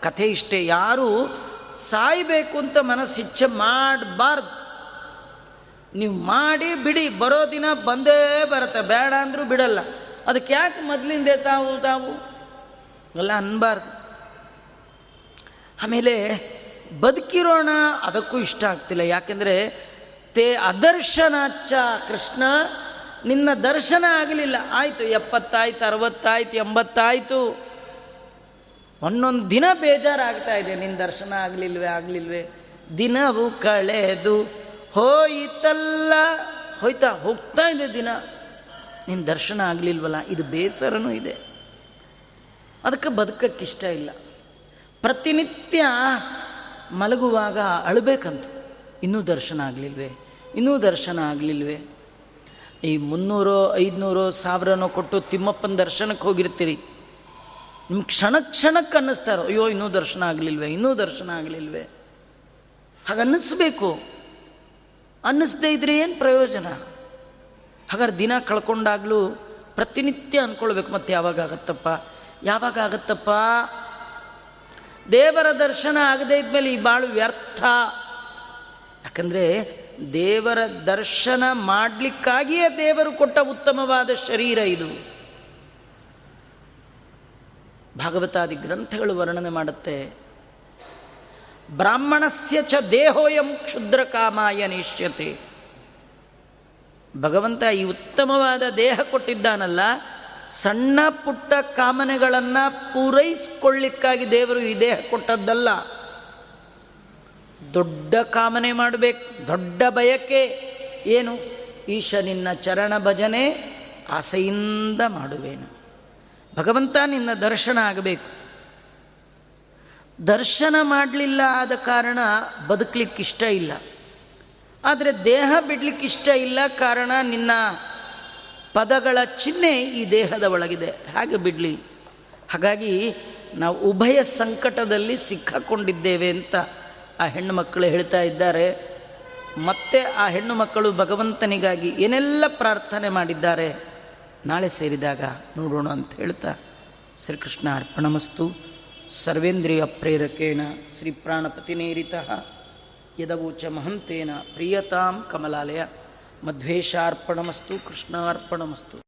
ಕಥೆ ಇಷ್ಟೇ, ಯಾರು ಸಾಯಬೇಕು ಅಂತ ಮನಸ್ಸು ಇಚ್ಛೆ ಮಾಡಬಾರ್ದು. ನೀವು ಮಾಡಿ ಬಿಡಿ, ಬರೋ ದಿನ ಬಂದೇ ಬರುತ್ತೆ, ಬೇಡ ಅಂದರೂ ಬಿಡಲ್ಲ. ಅದಕ್ಕೆ ಯಾಕೆ ಮೊದಲಿಂದೆ ತಾವು ತಾವು ಎಲ್ಲ ಅನ್ಬಾರ್ದು. ಆಮೇಲೆ ಬದುಕಿರೋಣ, ಅದಕ್ಕೂ ಇಷ್ಟ ಆಗ್ತಿಲ್ಲ. ಯಾಕೆಂದರೆ, ತೇ ಅದರ್ಶನಾಚ ಕೃಷ್ಣ ನಿನ್ನ ದರ್ಶನ ಆಗಲಿಲ್ಲ. ಆಯಿತು, ಎಪ್ಪತ್ತಾಯ್ತು, ಅರವತ್ತಾಯ್ತು, ಎಂಬತ್ತಾಯಿತು. ಒಂದೊಂದು ದಿನ ಬೇಜಾರಾಗ್ತಾ ಇದೆ. ನಿನ್ನ ದರ್ಶನ ಆಗಲಿಲ್ವೇ ಆಗಲಿಲ್ವೇ? ದಿನವು ಕಳೆದು ಹೋಯಿತಲ್ಲ. ಹೋಯ್ತಾ, ಹೋಗ್ತಾ ಇದೆ ದಿನ. ನಿನ್ನ ದರ್ಶನ ಆಗಲಿಲ್ವಲ್ಲ? ಇದು ಬೇಸರನೂ ಇದೆ. ಅದಕ್ಕೆ ಬದುಕಕ್ಕಿಷ್ಟ ಇಲ್ಲ. ಪ್ರತಿನಿತ್ಯ ಮಲಗುವಾಗ ಅಳಬೇಕಂತ. ಇನ್ನೂ ದರ್ಶನ ಆಗಲಿಲ್ವೇ? ಇನ್ನೂ ದರ್ಶನ ಆಗಲಿಲ್ವೇ? ಈ ಮುನ್ನೂರು, ಐದುನೂರು ಸಾವಿರನೋ ಕೊಟ್ಟು ತಿಮ್ಮಪ್ಪನ ದರ್ಶನಕ್ಕೆ ಹೋಗಿರ್ತೀರಿ. ನಿಮ್ಗೆ ಕ್ಷಣ ಕ್ಷಣಕ್ಕೆ ಅನ್ನಿಸ್ತಾರೋ ಅಯ್ಯೋ, ಇನ್ನೂ ದರ್ಶನ ಆಗಲಿಲ್ವೇ, ಇನ್ನೂ ದರ್ಶನ ಆಗಲಿಲ್ವೇ. ಹಾಗೆ ಅನ್ನಿಸ್ಬೇಕು. ಅನ್ನಿಸ್ದೇ ಇದ್ರೆ ಏನು ಪ್ರಯೋಜನ? ಹಾಗಾದ್ರೆ ದಿನ ಕಳ್ಕೊಂಡಾಗಲೂ ಪ್ರತಿನಿತ್ಯ ಅಂದ್ಕೊಳ್ಬೇಕು ಮತ್ತೆ ಯಾವಾಗ ಆಗತ್ತಪ್ಪ? ಯಾವಾಗ ಆಗತ್ತಪ್ಪ? ದೇವರ ದರ್ಶನ ಆಗದೇ ಇದ್ಮೇಲೆ ಈ ಬಾಳು ವ್ಯರ್ಥ. ಯಾಕಂದರೆ ದೇವರ ದರ್ಶನ ಮಾಡಲಿಕ್ಕಾಗಿಯೇ ದೇವರು ಕೊಟ್ಟ ಉತ್ತಮವಾದ ಶರೀರ ಇದು. ಭಾಗವತಾದಿ ಗ್ರಂಥಗಳು ವರ್ಣನೆ ಮಾಡುತ್ತೆ. ಬ್ರಾಹ್ಮಣಸ್ಯ ಚ ದೇಹೋಯಂ ಕ್ಷುದ್ರ ಕಾಮಾಯ ನಿಶ್ಯತೆ ಭಗವಂತ ಈ ಉತ್ತಮವಾದ ದೇಹ ಕೊಟ್ಟಿದ್ದಾನಲ್ಲ, ಸಣ್ಣ ಪುಟ್ಟ ಕಾಮನೆಗಳನ್ನು ಪೂರೈಸಿಕೊಳ್ಳಿಕ್ಕಾಗಿ ದೇವರು ಈ ದೇಹ ಕೊಟ್ಟದ್ದಲ್ಲ. ದೊಡ್ಡ ಕಾಮನೆ ಮಾಡಬೇಕು. ದೊಡ್ಡ ಬಯಕೆ ಏನು? ಈಶ ನಿನ್ನ ಚರಣ ಭಜನೆ ಆಸೆಯಿಂದ ಮಾಡುವೇನು. ಭಗವಂತ ನಿನ್ನ ದರ್ಶನ ಆಗಬೇಕು. ದರ್ಶನ ಮಾಡಲಿಲ್ಲ ಆದ ಕಾರಣ ಬದುಕಲಿಕ್ಕಿಷ್ಟ ಇಲ್ಲ. ಆದರೆ ದೇಹ ಬಿಡಲಿಕ್ಕಿಷ್ಟ ಇಲ್ಲ ಕಾರಣ ನಿನ್ನ ಪದಗಳ ಚಿಹ್ನೆ ಈ ದೇಹದ ಒಳಗಿದೆ. ಹಾಗೆ ಬಿಡಲಿ. ಹಾಗಾಗಿ ನಾವು ಉಭಯ ಸಂಕಟದಲ್ಲಿ ಸಿಕ್ಕಾಕೊಂಡಿದ್ದೇವೆ ಅಂತ ಆ ಹೆಣ್ಣು ಮಕ್ಕಳು ಹೇಳ್ತಾ ಇದ್ದಾರೆ, ಮತ್ತೆ ಆ ಹೆಣ್ಣು ಮಕ್ಕಳು ಭಗವಂತನಿಗಾಗಿ ಏನೆಲ್ಲ ಪ್ರಾರ್ಥನೆ ಮಾಡಿದ್ದಾರೆ, ನಾಳೆ ಸೇರಿದಾಗ ನೋಡೋಣ ಅಂತ ಹೇಳ್ತಾ ಶ್ರೀಕೃಷ್ಣ ಅರ್ಪಣಮಸ್ತು. ಸರ್ವೇಂದ್ರಿಯ ಪ್ರೇರಕೇಣ ಶ್ರೀ ಪ್ರಾಣಪತಿನೇರಿತ ಯದವೋಚ ಮಹಂತೇನ ಪ್ರಿಯತಾಂ ಕಮಲಾಲಯ. ಮಧ್ವೇಶಾರ್ಪಣಮಸ್ತು ಕೃಷ್ಣಾರ್ಪಣಮಸ್ತು.